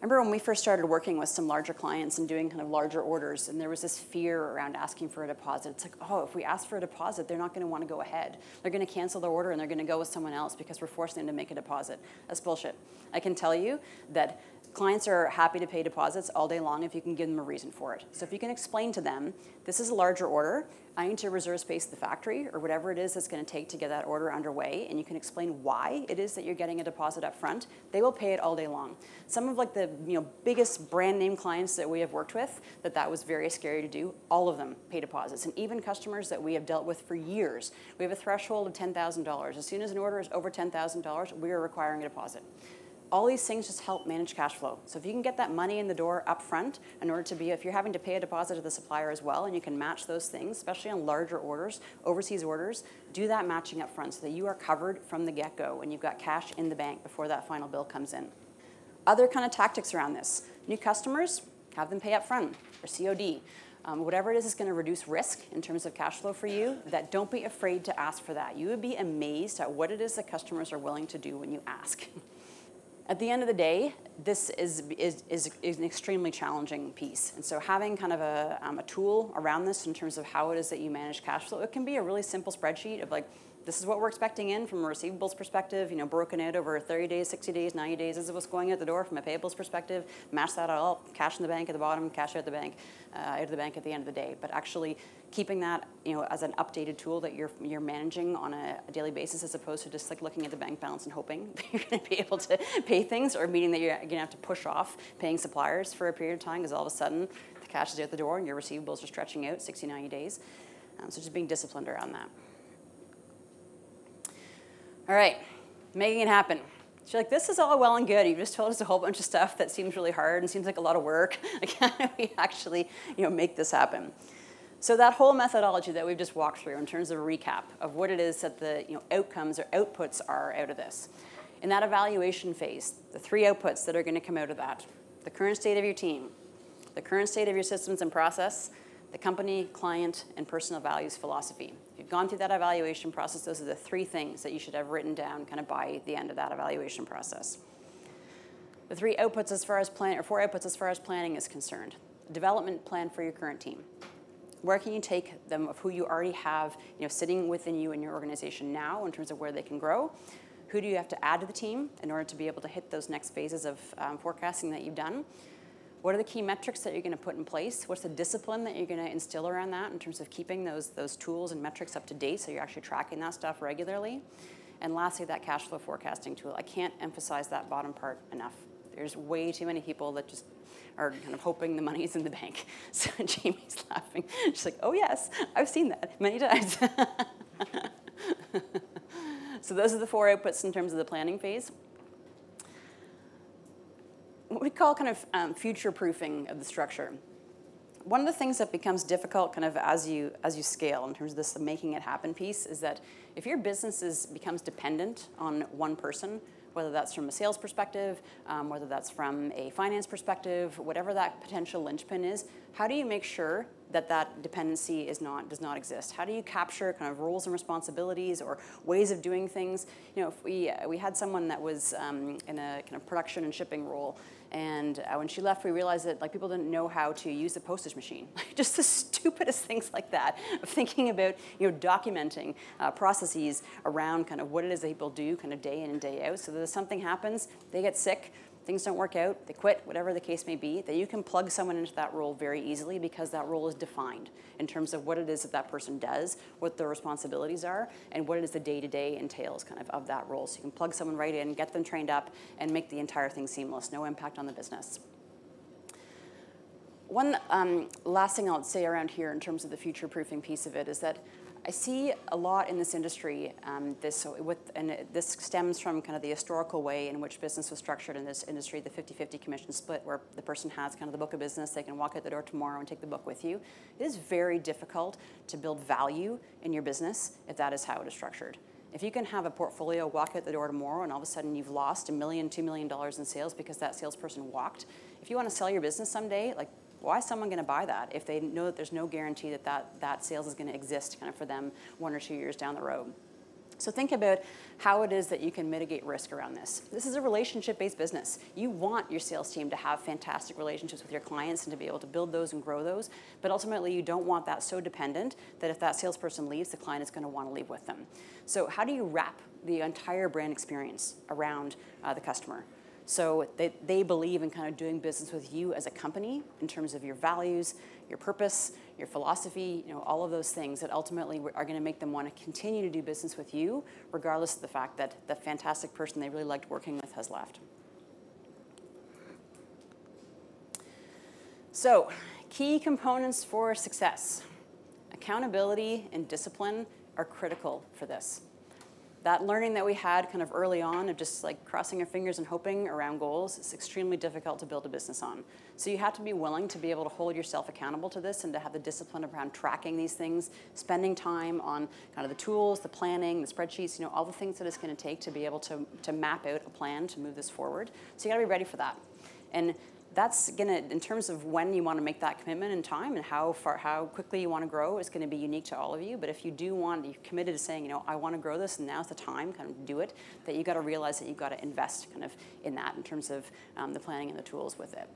remember when we first started working with some larger clients and doing kind of larger orders, and there was this fear around asking for a deposit. It's like, oh, if we ask for a deposit, they're not going to want to go ahead. They're going to cancel their order and they're going to go with someone else because we're forcing them to make a deposit. That's bullshit. I can tell you that clients are happy to pay deposits all day long if you can give them a reason for it. So if you can explain to them, this is a larger order, I need to reserve space at the factory or whatever it is that's going to take to get that order underway, and you can explain why it is that you're getting a deposit up front, they will pay it all day long. Some of like the you know biggest brand name clients that we have worked with that that was very scary to do, all of them pay deposits, and even customers that we have dealt with for years, we have a threshold of ten thousand dollars. As soon as an order is over ten thousand dollars, we are requiring a deposit all these things just help manage cash flow. So if you can get that money in the door up front in order to be, if you're having to pay a deposit to the supplier as well, and you can match those things, especially on larger orders, overseas orders, do that matching up front so that you are covered from the get-go and you've got cash in the bank before that final bill comes in. Other kind of tactics around this, new customers, have them pay up front or COD. Um, whatever it is is going to reduce risk in terms of cash flow for you, that don't be afraid to ask for that. You would be amazed at what it is that customers are willing to do when you ask. at the end of the day, this is, is, is, an extremely challenging piece. And so having kind of a, um, a tool around this in terms of how it is that you manage cash flow, it can be a really simple spreadsheet of like, this is what we're expecting in from a receivables perspective, you know, broken out over 30 days, 60 days, 90 days. This is what's going out the door from a payables perspective. Match that all, cash in the bank at the bottom, cash out the bank, uh, out of the bank at the end of the day. But actually keeping that, you know, as an updated tool that you're you're managing on a, a daily basis, as opposed to just like looking at the bank balance and hoping that you're going to be able to pay things, or meaning that you're going to have to push off paying suppliers for a period of time because all of a sudden the cash is out the door and your receivables are stretching out 60, 90 days. Um, so just being disciplined around that. All right, making it happen. She's like, this is all well and good. You just told us a whole bunch of stuff that seems really hard and seems like a lot of work. Like, how do we actually, you know, make this happen? So that whole methodology that we've just walked through in terms of a recap of what it is that the you know, outcomes or outputs are out of this. In that evaluation phase, the three outputs that are going to come out of that, the current state of your team, the current state of your systems and process, the company, client, and personal values philosophy. You've gone through that evaluation process, those are the three things that you should have written down kind of by the end of that evaluation process. The three outputs as far as plan, or four outputs as far as planning is concerned. Development plan for your current team. Where can you take them of who you already have, you know, sitting within you and your organization now in terms of where they can grow? Who do you have to add to the team in order to be able to hit those next phases of um, forecasting that you've done? What are the key metrics that you're going to put in place? What's the discipline that you're going to instill around that in terms of keeping those, those tools and metrics up to date so you're actually tracking that stuff regularly? And lastly, that cash flow forecasting tool. I can't emphasize that bottom part enough. There's way too many people that just are kind of hoping the money is in the bank. So Jamie's laughing. She's like, oh, yes, I've seen that many times. so those are the four outputs in terms of the planning phase. Call kind of um, future proofing of the structure. One of the things that becomes difficult kind of as you as you scale in terms of this making it happen piece is that if your business is becomes dependent on one person whether that's from a sales perspective um, whether that's from a finance perspective whatever that potential linchpin is how do you make sure that that dependency is not does not exist? How do you capture kind of roles and responsibilities or ways of doing things? You know if we uh, we had someone that was um, in a kind of production and shipping role and uh, when she left, we realized that like people didn't know how to use the postage machine. Just the stupidest things like that of thinking about you know documenting uh, processes around kind of what it is that people do kind of day in and day out. So that if something happens, they get sick, things don't work out, they quit, whatever the case may be, that you can plug someone into that role very easily because that role is defined in terms of what it is that that person does, what their responsibilities are, and what it is the day to day entails kind of of that role. So you can plug someone right in, get them trained up, and make the entire thing seamless, no impact on the business. One um, last thing I'll say around here in terms of the future proofing piece of it is that I see a lot in this industry. Um, this with and this stems from kind of the historical way in which business was structured in this industry, the 50-50 commission split, where the person has kind of the book of business, they can walk out the door tomorrow and take the book with you. It is very difficult to build value in your business if that is how it is structured. If you can have a portfolio walk out the door tomorrow and all of a sudden you've lost a million, two million dollars in sales because that salesperson walked, if you want to sell your business someday, like why is someone going to buy that if they know that there's no guarantee that that, that sales is going to exist kind of for them one or two years down the road? So think about how it is that you can mitigate risk around this. This is a relationship-based business. You want your sales team to have fantastic relationships with your clients and to be able to build those and grow those, but ultimately you don't want that so dependent that if that salesperson leaves, the client is going to want to leave with them. So how do you wrap the entire brand experience around uh, the customer? So they, they believe in kind of doing business with you as a company in terms of your values, your purpose, your philosophy, you know, all of those things that ultimately are going to make them want to continue to do business with you, regardless of the fact that the fantastic person they really liked working with has left. So, key components for success accountability and discipline are critical for this that learning that we had kind of early on of just like crossing our fingers and hoping around goals is extremely difficult to build a business on. So you have to be willing to be able to hold yourself accountable to this and to have the discipline around tracking these things, spending time on kind of the tools, the planning, the spreadsheets, you know, all the things that it's going to take to be able to, to map out a plan to move this forward. So you got to be ready for that. And that's gonna, in terms of when you want to make that commitment in time and how far, how quickly you want to grow, is going to be unique to all of you. But if you do want, you're committed to saying, you know, I want to grow this, and now's the time, kind of do it. That you got to realize that you've got to invest kind of in that in terms of um, the planning and the tools with it.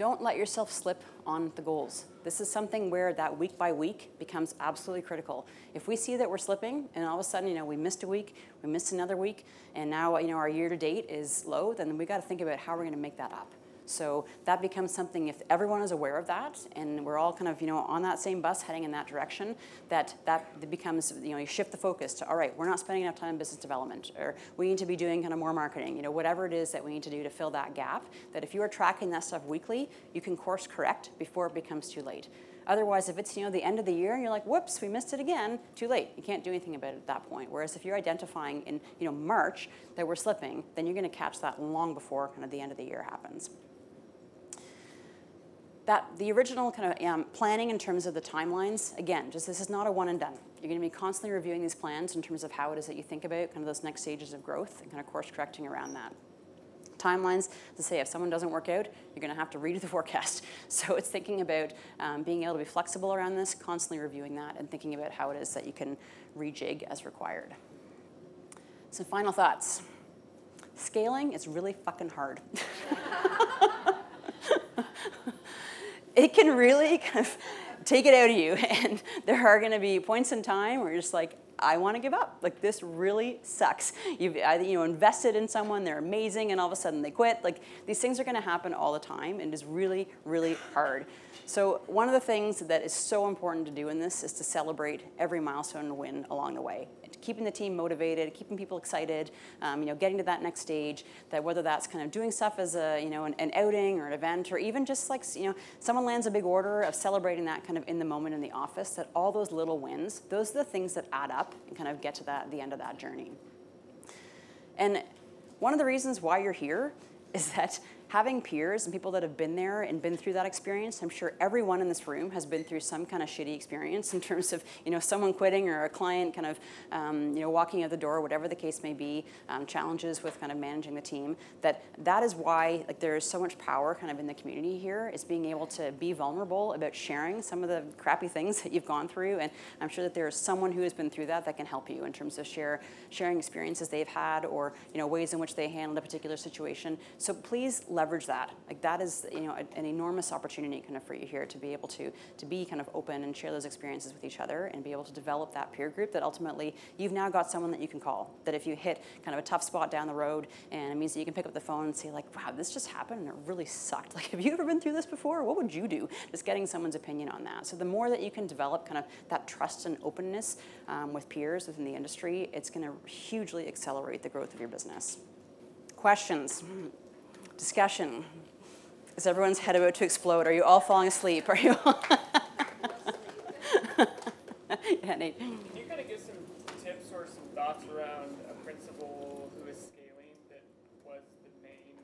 Don't let yourself slip on the goals. This is something where that week by week becomes absolutely critical. If we see that we're slipping and all of a sudden, you know, we missed a week, we missed another week, and now, you know, our year to date is low, then we got to think about how we're going to make that up. So that becomes something if everyone is aware of that and we're all kind of you know on that same bus heading in that direction, that that becomes you know you shift the focus to all right we're not spending enough time in business development or we need to be doing kind of more marketing you know whatever it is that we need to do to fill that gap. That if you are tracking that stuff weekly, you can course correct before it becomes too late. Otherwise, if it's you know the end of the year and you're like, whoops, we missed it again, too late. You can't do anything about it at that point. Whereas if you're identifying in you know March that we're slipping, then you're going to catch that long before kind of the end of the year happens that the original kind of um, planning in terms of the timelines, again, just this is not a one and done. You're going to be constantly reviewing these plans in terms of how it is that you think about kind of those next stages of growth and kind of course correcting around that. Timelines to say if someone doesn't work out, you're going to have to redo the forecast. So it's thinking about um, being able to be flexible around this, constantly reviewing that, and thinking about how it is that you can rejig as required. Some final thoughts. Scaling is really fucking hard. it can really kind of take it out of you. And there are going to be points in time where you're just like, I want to give up. Like this really sucks. You've you know invested in someone, they're amazing, and all of a sudden they quit. Like these things are going to happen all the time, and it is really, really hard. So one of the things that is so important to do in this is to celebrate every milestone and win along the way keeping the team motivated, keeping people excited, um, you know, getting to that next stage. That whether that's kind of doing stuff as a you know an, an, outing or an event, or even just like you know someone lands a big order of celebrating that kind of in the moment in the office. That all those little wins, those are the things that add up and kind of get to that the end of that journey. And one of the reasons why you're here is that having peers and people that have been there and been through that experience, I'm sure everyone in this room has been through some kind of shitty experience in terms of you know someone quitting or a client kind of um, you know walking out the door, whatever the case may be, um, challenges with kind of managing the team. That that is why like there is so much power kind of in the community here is being able to be vulnerable about sharing some of the crappy things that you've gone through, and I'm sure that there is someone who has been through that that can help you in terms of share sharing experiences they've had or you know ways in which they handled a particular situation. So please leverage that. Like that is you know an enormous opportunity kind of for you here to be able to to be kind of open and share those experiences with each other and be able to develop that peer group that ultimately you've now got someone that you can call. That if you hit kind of a tough spot down the road and it means that you can pick up the phone and say like, wow, this just happened and it really sucked. Like, have you ever been through this before? What would you do? Just getting someone's opinion on that. So the more that you can develop kind of that trust and openness um, with peers within the industry, it's going to hugely accelerate the growth of your business. Questions? Discussion. Is everyone's head about to explode? Are you all falling asleep? Are you? all?
yeah, Nate. Can you kind of give some tips or some thoughts around a principal who is scaling that was the main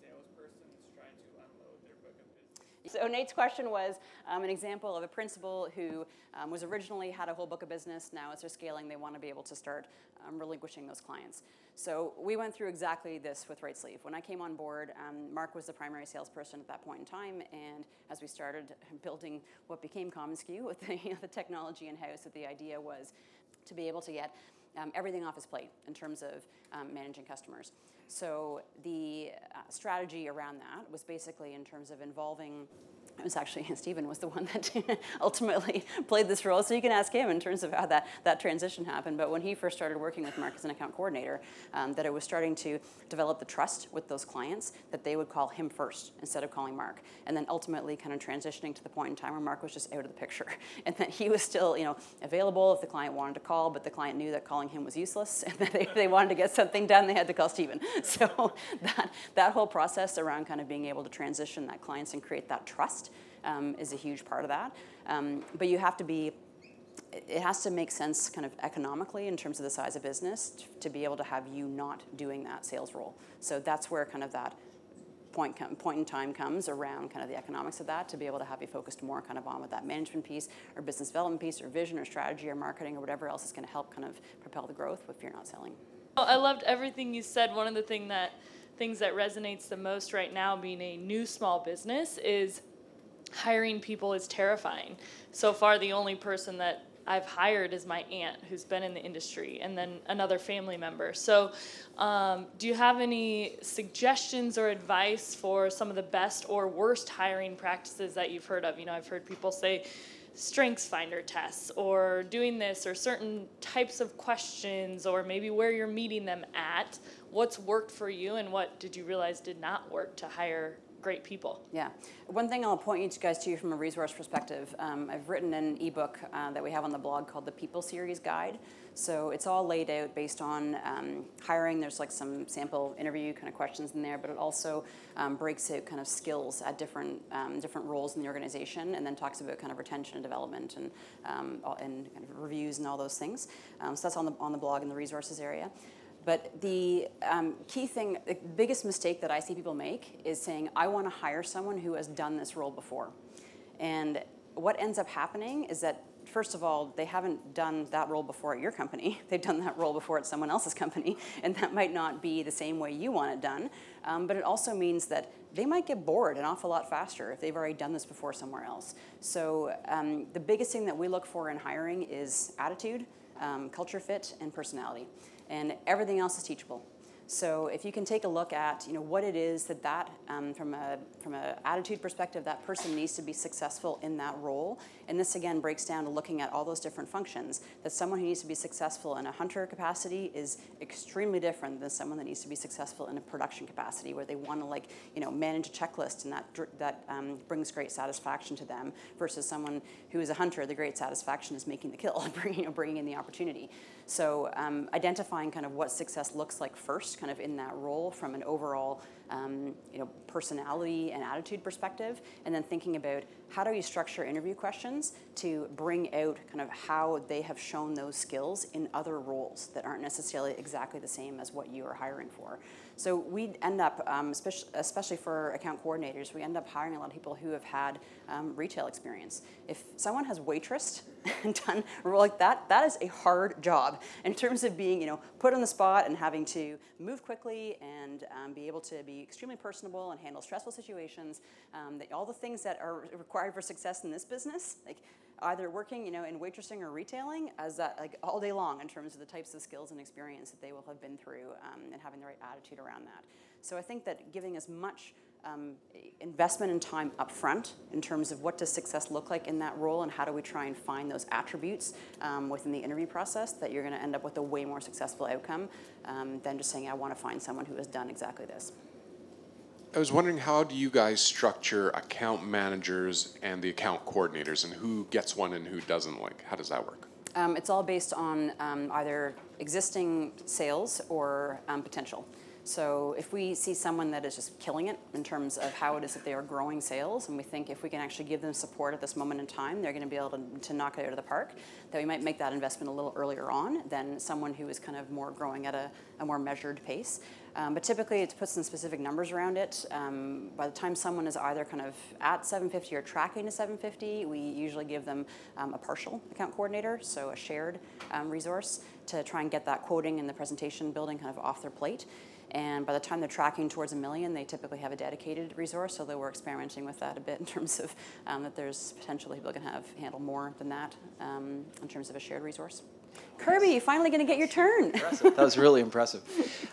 salesperson that's trying to unload their book of business?
So Nate's question was um, an example of a principal who um, was originally had a whole book of business. Now as they're scaling, they want to be able to start um, relinquishing those clients. So we went through exactly this with Right Sleeve. When I came on board, um, Mark was the primary salesperson at that point in time, and as we started building what became commonsku with the, you know, the technology in house, that the idea was to be able to get um, everything off his plate in terms of um, managing customers. So the uh, strategy around that was basically in terms of involving it was actually Stephen was the one that ultimately played this role. So you can ask him in terms of how that, that transition happened. But when he first started working with Mark as an account coordinator, um, that it was starting to develop the trust with those clients that they would call him first instead of calling Mark. And then ultimately kind of transitioning to the point in time where Mark was just out of the picture. And that he was still, you know, available if the client wanted to call, but the client knew that calling him was useless. And that if they wanted to get something done, they had to call Stephen. So that, that whole process around kind of being able to transition that clients and create that trust um, is a huge part of that. Um, but you have to be it has to make sense kind of economically in terms of the size of business to, to be able to have you not doing that sales role. So that's where kind of that point point in time comes around kind of the economics of that to be able to have you focused more kind of on with that management piece or business development piece or vision or strategy or marketing or whatever else is going to help kind of propel the growth if you're not selling.
Well, I loved everything you said. One of the thing that things that resonates the most right now being a new small business is hiring people is terrifying. So far, the only person that I've hired is my aunt who's been in the industry, and then another family member. So, um, do you have any suggestions or advice for some of the best or worst hiring practices that you've heard of? You know, I've heard people say strengths finder tests or doing this or certain types of questions or maybe where you're meeting them at. What's worked for you and what did you realize did not work to hire great people.
Yeah. One thing I'll point you guys to from a resource perspective, um, I've written an ebook uh, that we have on the blog called the People Series Guide. So it's all laid out based on um, hiring. There's like some sample interview kind of questions in there, but it also um, breaks out kind of skills at different um, different roles in the organization, and then talks about kind of retention and development and um, and kind of reviews and all those things. Um, so that's on the on the blog in the resources area. But the um, key thing, the biggest mistake that I see people make is saying, I want to hire someone who has done this role before. And what ends up happening is that, first of all, they haven't done that role before at your company. They've done that role before at someone else's company, and that might not be the same way you want it done. Um, but it also means that they might get bored an awful lot faster if they've already done this before somewhere else. So um, the biggest thing that we look for in hiring is attitude, um, culture fit, and personality and everything else is teachable. So if you can take a look at you know what it is that that um, from a from an attitude perspective that person needs to be successful in that role, and this again breaks down to looking at all those different functions. That someone who needs to be successful in a hunter capacity is extremely different than someone that needs to be successful in a production capacity where they want to like you know manage a checklist and that that um, brings great satisfaction to them versus someone who is a hunter. The great satisfaction is making the kill, bringing you know, bringing in the opportunity. So um, identifying kind of what success looks like first, kind of in that role from an overall um, you know, personality and attitude perspective, and then thinking about how do you structure interview questions to bring out kind of how they have shown those skills in other roles that aren't necessarily exactly the same as what you are hiring for. So we end up, um, especially, especially for account coordinators, we end up hiring a lot of people who have had um, retail experience. If someone has waitressed and done a role like that, that is a hard job in terms of being, you know, put on the spot and having to move quickly and um, be able to be extremely personable and handle stressful situations. Um, all the things that are required for success in this business, like either working, you know, in waitressing or retailing, as that like all day long in terms of the types of skills and experience that they will have been through um, and having the right attitude around that. So I think that giving as much um, investment and time up front in terms of what does success look like in that role and how do we try and find those attributes um, within the interview process that you're going to end up with a way more successful outcome um, than just saying I want to find someone who has done exactly this.
I was wondering how do you guys structure account managers and the account coordinators and who gets one and who doesn't? Like, how does that work?
Um, it's all based on um, either existing sales or um, potential. So if we see someone that is just killing it in terms of how it is that they are growing sales, and we think if we can actually give them support at this moment in time, they're going to be able to, to knock it out of the park, that we might make that investment a little earlier on than someone who is kind of more growing at a, a more measured pace. Um, but typically, it puts some specific numbers around it. Um, by the time someone is either kind of at 750 or tracking to 750, we usually give them um, a partial account coordinator, so a shared um, resource to try and get that quoting and the presentation building kind of off their plate. And by the time they're tracking towards a million, they typically have a dedicated resource. Although we're experimenting with that a bit in terms of um, that there's potentially people can have handle more than that um, in terms of a shared resource. Kirby, you finally going to get your turn.
that was really impressive.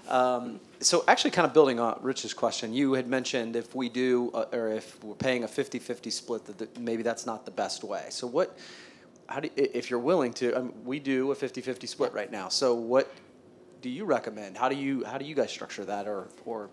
Um, so, actually, kind of building on Rich's question, you had mentioned if we do, uh, or if we're paying a 50 50 split, that, that maybe that's not the best way. So, what, how do, if you're willing to, I mean, we do a 50 50 split right now. So, what do you recommend? How do you how do you guys structure that, or or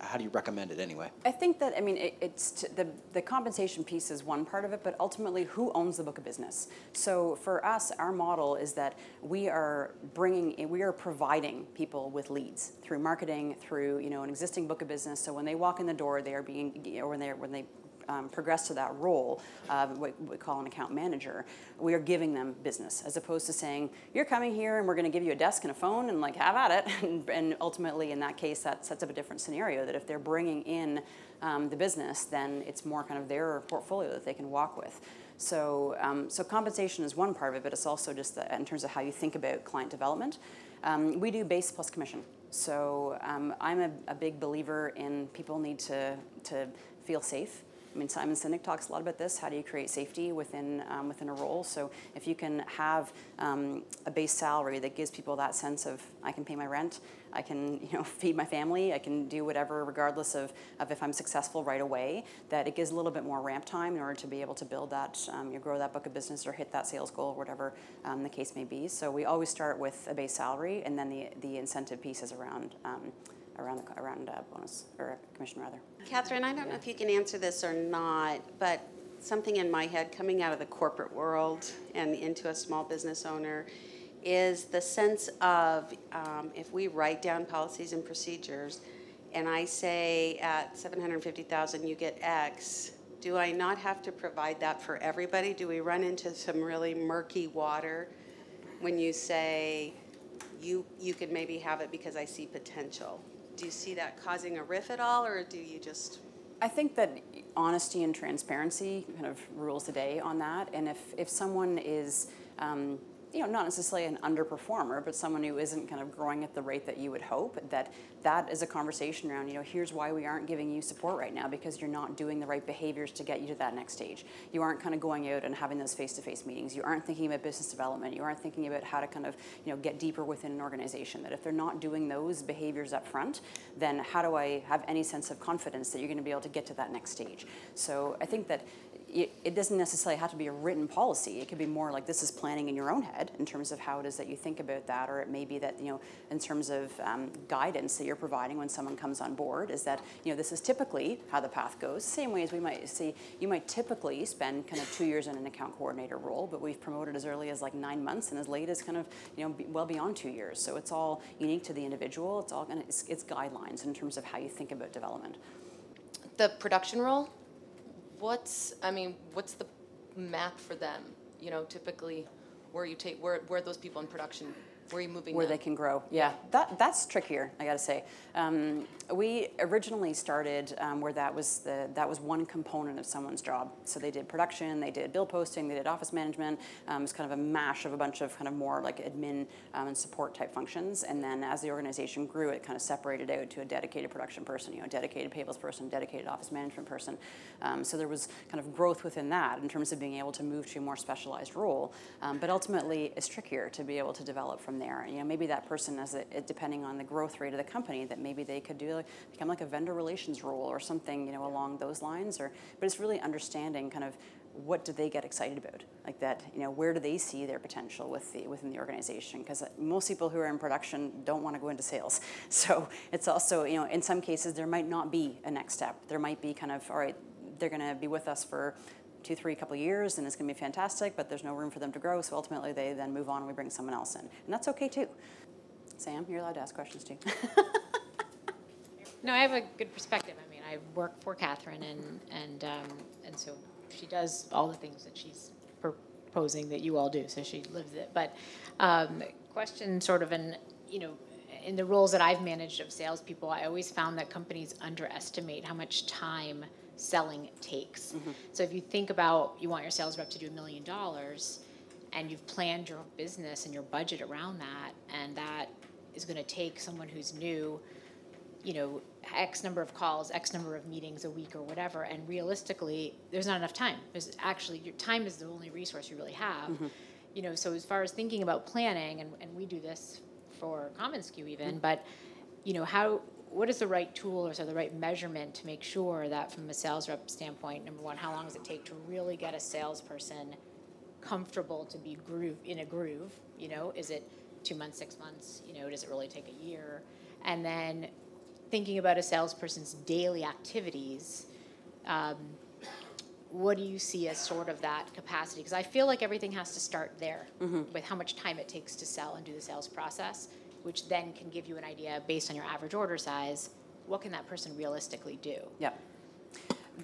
how do you recommend it anyway?
I think that I mean it, it's t- the the compensation piece is one part of it, but ultimately who owns the book of business. So for us, our model is that we are bringing we are providing people with leads through marketing, through you know an existing book of business. So when they walk in the door, they are being or when they when they um, progress to that role, uh, what we call an account manager, we are giving them business as opposed to saying, you're coming here and we're going to give you a desk and a phone and like have at it. and, and, ultimately, in that case, that sets up a different scenario that if they're bringing in um, the business, then it's more kind of their portfolio that they can walk with. So, um, so compensation is one part of it, but it's also just the, in terms of how you think about client development. Um, we do base plus commission. So um, I'm a, a, big believer in people need to, to feel safe I mean, Simon Sinek talks a lot about this. How do you create safety within um, within a role? So if you can have um, a base salary that gives people that sense of I can pay my rent, I can you know feed my family, I can do whatever regardless of, of if I'm successful right away. That it gives a little bit more ramp time in order to be able to build that, um, you grow that book of business or hit that sales goal, whatever um, the case may be. So we always start with a base salary, and then the the incentive pieces around um, around the, around uh, bonus or commission rather.
Catherine, I don't know if you can answer this or not, but something in my head coming out of the corporate world and into a small business owner is the sense of um, if we write down policies and procedures and I say at 750,000 you get X, do I not have to provide that for everybody? Do we run into some really murky water when you say you you could maybe have it because I see potential? Do you see that causing a riff at all, or do you just?
I think that honesty and transparency kind of rules the day on that. And if, if someone is um, you know, not necessarily an underperformer, but someone who isn't kind of growing at the rate that you would hope, that that is a conversation around, you know, here's why we aren't giving you support right now because you're not doing the right behaviors to get you to that next stage. You aren't kind of going out and having those face-to-face meetings. You aren't thinking about business development. You aren't thinking about how to kind of, you know, get deeper within an organization. That if they're not doing those behaviors up front, then how do I have any sense of confidence that you're going to be able to get to that next stage? So I think that it, doesn't necessarily have to be a written policy. It could be more like this is planning in your own head in terms of how it is that you think about that, or it may be that you know in terms of um, guidance that you're providing when someone comes on board is that you know this is typically how the path goes. Same way as we might see, you might typically spend kind of two years in an account coordinator role, but we've promoted as early as like nine months and as late as kind of you know well beyond two years. So it's all unique to the individual. It's all gonna it's, it's guidelines in terms of how you think about development.
The production role what's I mean, what's the map for them? You know, typically, where you take where where those people in production where are you moving
where they can grow. Yeah, that that's trickier. I got to say. Um, we originally started um, where that was the that was one component of someone's job. So they did production, they did bill posting, they did office management. Um, it's kind of a mash of a bunch of kind of more like admin um, and support type functions. And then as the organization grew, it kind of separated out to a dedicated production person, you know, dedicated payables person, dedicated office management person. Um, so there was kind of growth within that in terms of being able to move to a more specialized role. Um, but ultimately, it's trickier to be able to develop from there. You know, maybe that person, it, depending on the growth rate of the company, that maybe they could do become like a vendor relations role or something, you know, along those lines. Or, but it's really understanding kind of what do they get excited about like that you know where do they see their potential with the within the organization because most people who are in production don't want to go into sales so it's also you know in some cases there might not be a next step there might be kind of all right they're going to be with us for two three couple years and it's going to be fantastic but there's no room for them to grow so ultimately they then move on and we bring someone else in and that's okay too sam you're allowed to ask questions too
No, I have a good perspective. I mean, I work for Catherine, and and um, and so she does all the things that she's proposing that you all do. So she lives it. But um, question, sort of, in you know, in the roles that I've managed of salespeople, I always found that companies underestimate how much time selling takes. Mm-hmm. So if you think about you want your sales rep to do a million dollars, and you've planned your business and your budget around that, and that is going to take someone who's new you know, X number of calls, X number of meetings a week or whatever, and realistically, there's not enough time. There's actually, your time is the only resource you really have. Mm-hmm. You know, so as far as thinking about planning, and, and we do this for commonsku even, mm-hmm. but, you know, how, what is the right tool or so the right measurement to make sure that from a sales rep standpoint, number one, how long does it take to really get a salesperson comfortable to be groove in a groove? You know, is it two months, six months? You know, does it really take a year? And then thinking about a salesperson's daily activities, um, what do you see as sort of that capacity? Because I feel like everything has to start there mm-hmm. with how much time it takes to sell and do the sales process, which then can give you an idea based on your average order size. What can that person realistically do?
Yeah.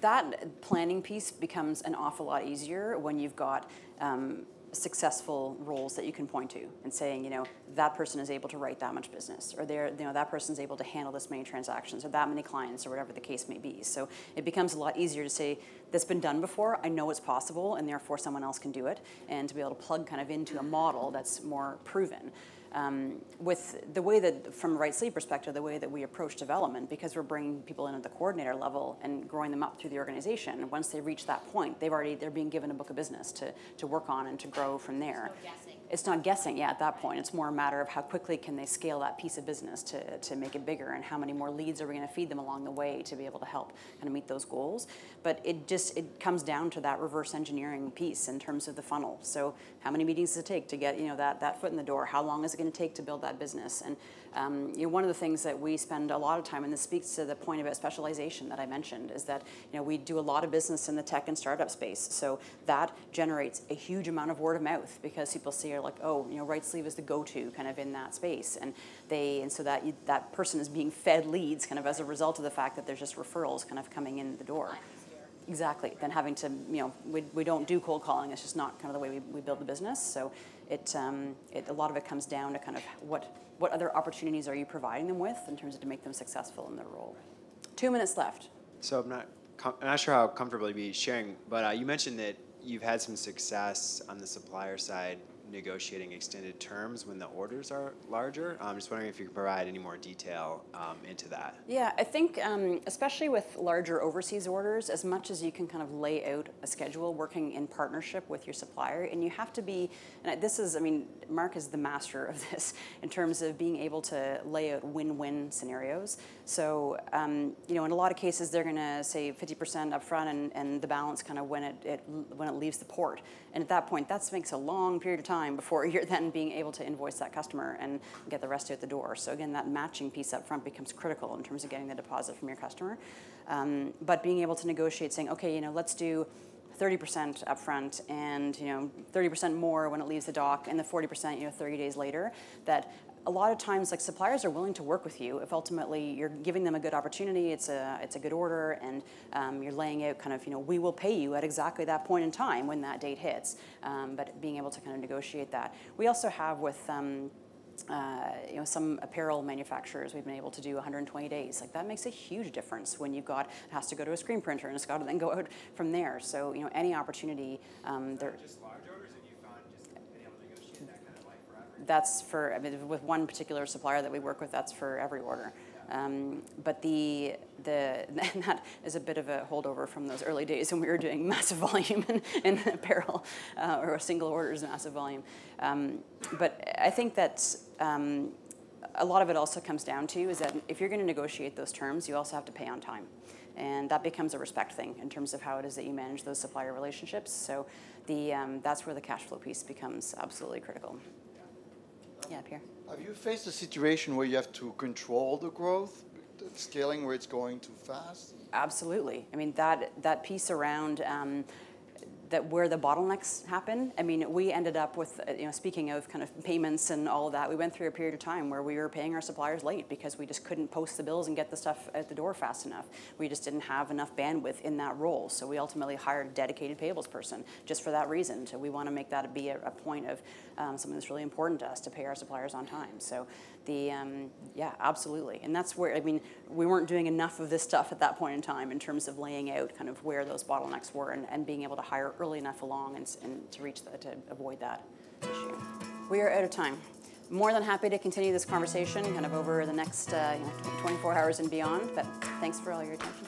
That planning piece becomes an awful lot easier when you've got um, successful roles that you can point to and saying, you know, that person is able to write that much business, or they're, you know, that person is able to handle this many transactions, or that many clients, or whatever the case may be. So it becomes a lot easier to say, that's been done before, I know it's possible, and therefore someone else can do it, and to be able to plug kind of into a model that's more proven um, with the way that, from a Right Sleeve perspective, the way that we approach development, because we're bringing people in at the coordinator level and growing them up through the organization. Once they reach that point, they've already they're being given a book of business to to work on and to grow from there it's not guessing yet at that point. It's more a matter of how quickly can they scale that piece of business to, to make it bigger and how many more leads are we going to feed them along the way to be able to help kind of meet those goals. But it just it comes down to that reverse engineering piece in terms of the funnel. So how many meetings does it take to get you know that, that foot in the door? How long is it going to take to build that business? And um, you know, one of the things that we spend a lot of time, and this speaks to the point about specialization that I mentioned, is that you know we do a lot of business in the tech and startup space. So that generates a huge amount of word of mouth because people see are like, oh, you know, Right Sleeve is the go-to kind of in that space, and they and so that you, that person is being fed leads kind of as a result of the fact that there's just referrals kind of coming in the door. Exactly. Than having to, you know, we, we don't do cold calling. It's just not kind of the way we, we build the business. So it, um, it a lot of it comes down to kind of what what other opportunities are you providing them with in terms of to make them successful in their role? Two minutes left.
So I'm not, I'm not sure how comfortable you'd be sharing, but uh, you mentioned that you've had some success on the supplier side negotiating extended terms when the orders are larger. I'm just wondering if you can provide any more detail um, into that.
Yeah, I think um, especially with larger overseas orders, as much as you can kind of lay out a schedule working in partnership with your supplier, and you have to be, and this is, I mean, Mark is the master of this in terms of being able to lay out win-win scenarios. So, um, you know, in a lot of cases, they're going to say 50% upfront and, and the balance kind of when it, it when it leaves the port. And at that point, that makes a long period of time before you're then being able to invoice that customer and get the rest out the door. So again, that matching piece up front becomes critical in terms of getting the deposit from your customer. Um, but being able to negotiate, saying, okay, you know, let's do 30% upfront and you know 30% more when it leaves the dock and the 40% you know 30 days later that a lot of times like suppliers are willing to work with you if ultimately you're giving them a good opportunity it's a it's a good order and um, you're laying out kind of you know we will pay you at exactly that point in time when that date hits um, but being able to kind of negotiate that we also have with um, uh, you know, some apparel manufacturers we've been able to do 120 days. Like that makes a huge difference when you've got it has to go to a screen printer and it's got to then go out from there. So you know, any opportunity um, there.
Just large orders, and you found just being able to negotiate that kind of like forever.
That's for I mean, with one particular supplier that we work with. That's for every order. Um, but the the that is a bit of a holdover from those early days when we were doing massive volume in, in apparel uh, or single order orders massive volume. Um, but I think that um, a lot of it also comes down to is that if you're going to negotiate those terms, you also have to pay on time. And that becomes a respect thing in terms of how it is that you manage those supplier relationships. So the, um, that's where the cash flow piece becomes absolutely critical. Yeah, Pierre.
Have you faced a situation where you have to control the growth, scaling where it's going too fast?
Absolutely. I mean that that piece around um, that where the bottlenecks happen. I mean, we ended up with uh, you know speaking of kind of payments and all of that. We went through a period of time where we were paying our suppliers late because we just couldn't post the bills and get the stuff at the door fast enough. We just didn't have enough bandwidth in that role. So we ultimately hired a dedicated payables person just for that reason. So we want to make that be a, a point of um, something that's really important to us to pay our suppliers on time. So the um, yeah, absolutely, and that's where I mean we weren't doing enough of this stuff at that point in time in terms of laying out kind of where those bottlenecks were and, and being able to hire early enough along and, and to reach the, to avoid that issue. We are out of time. More than happy to continue this conversation kind of over the next uh, you know, 24 hours and beyond. But thanks for all your attention.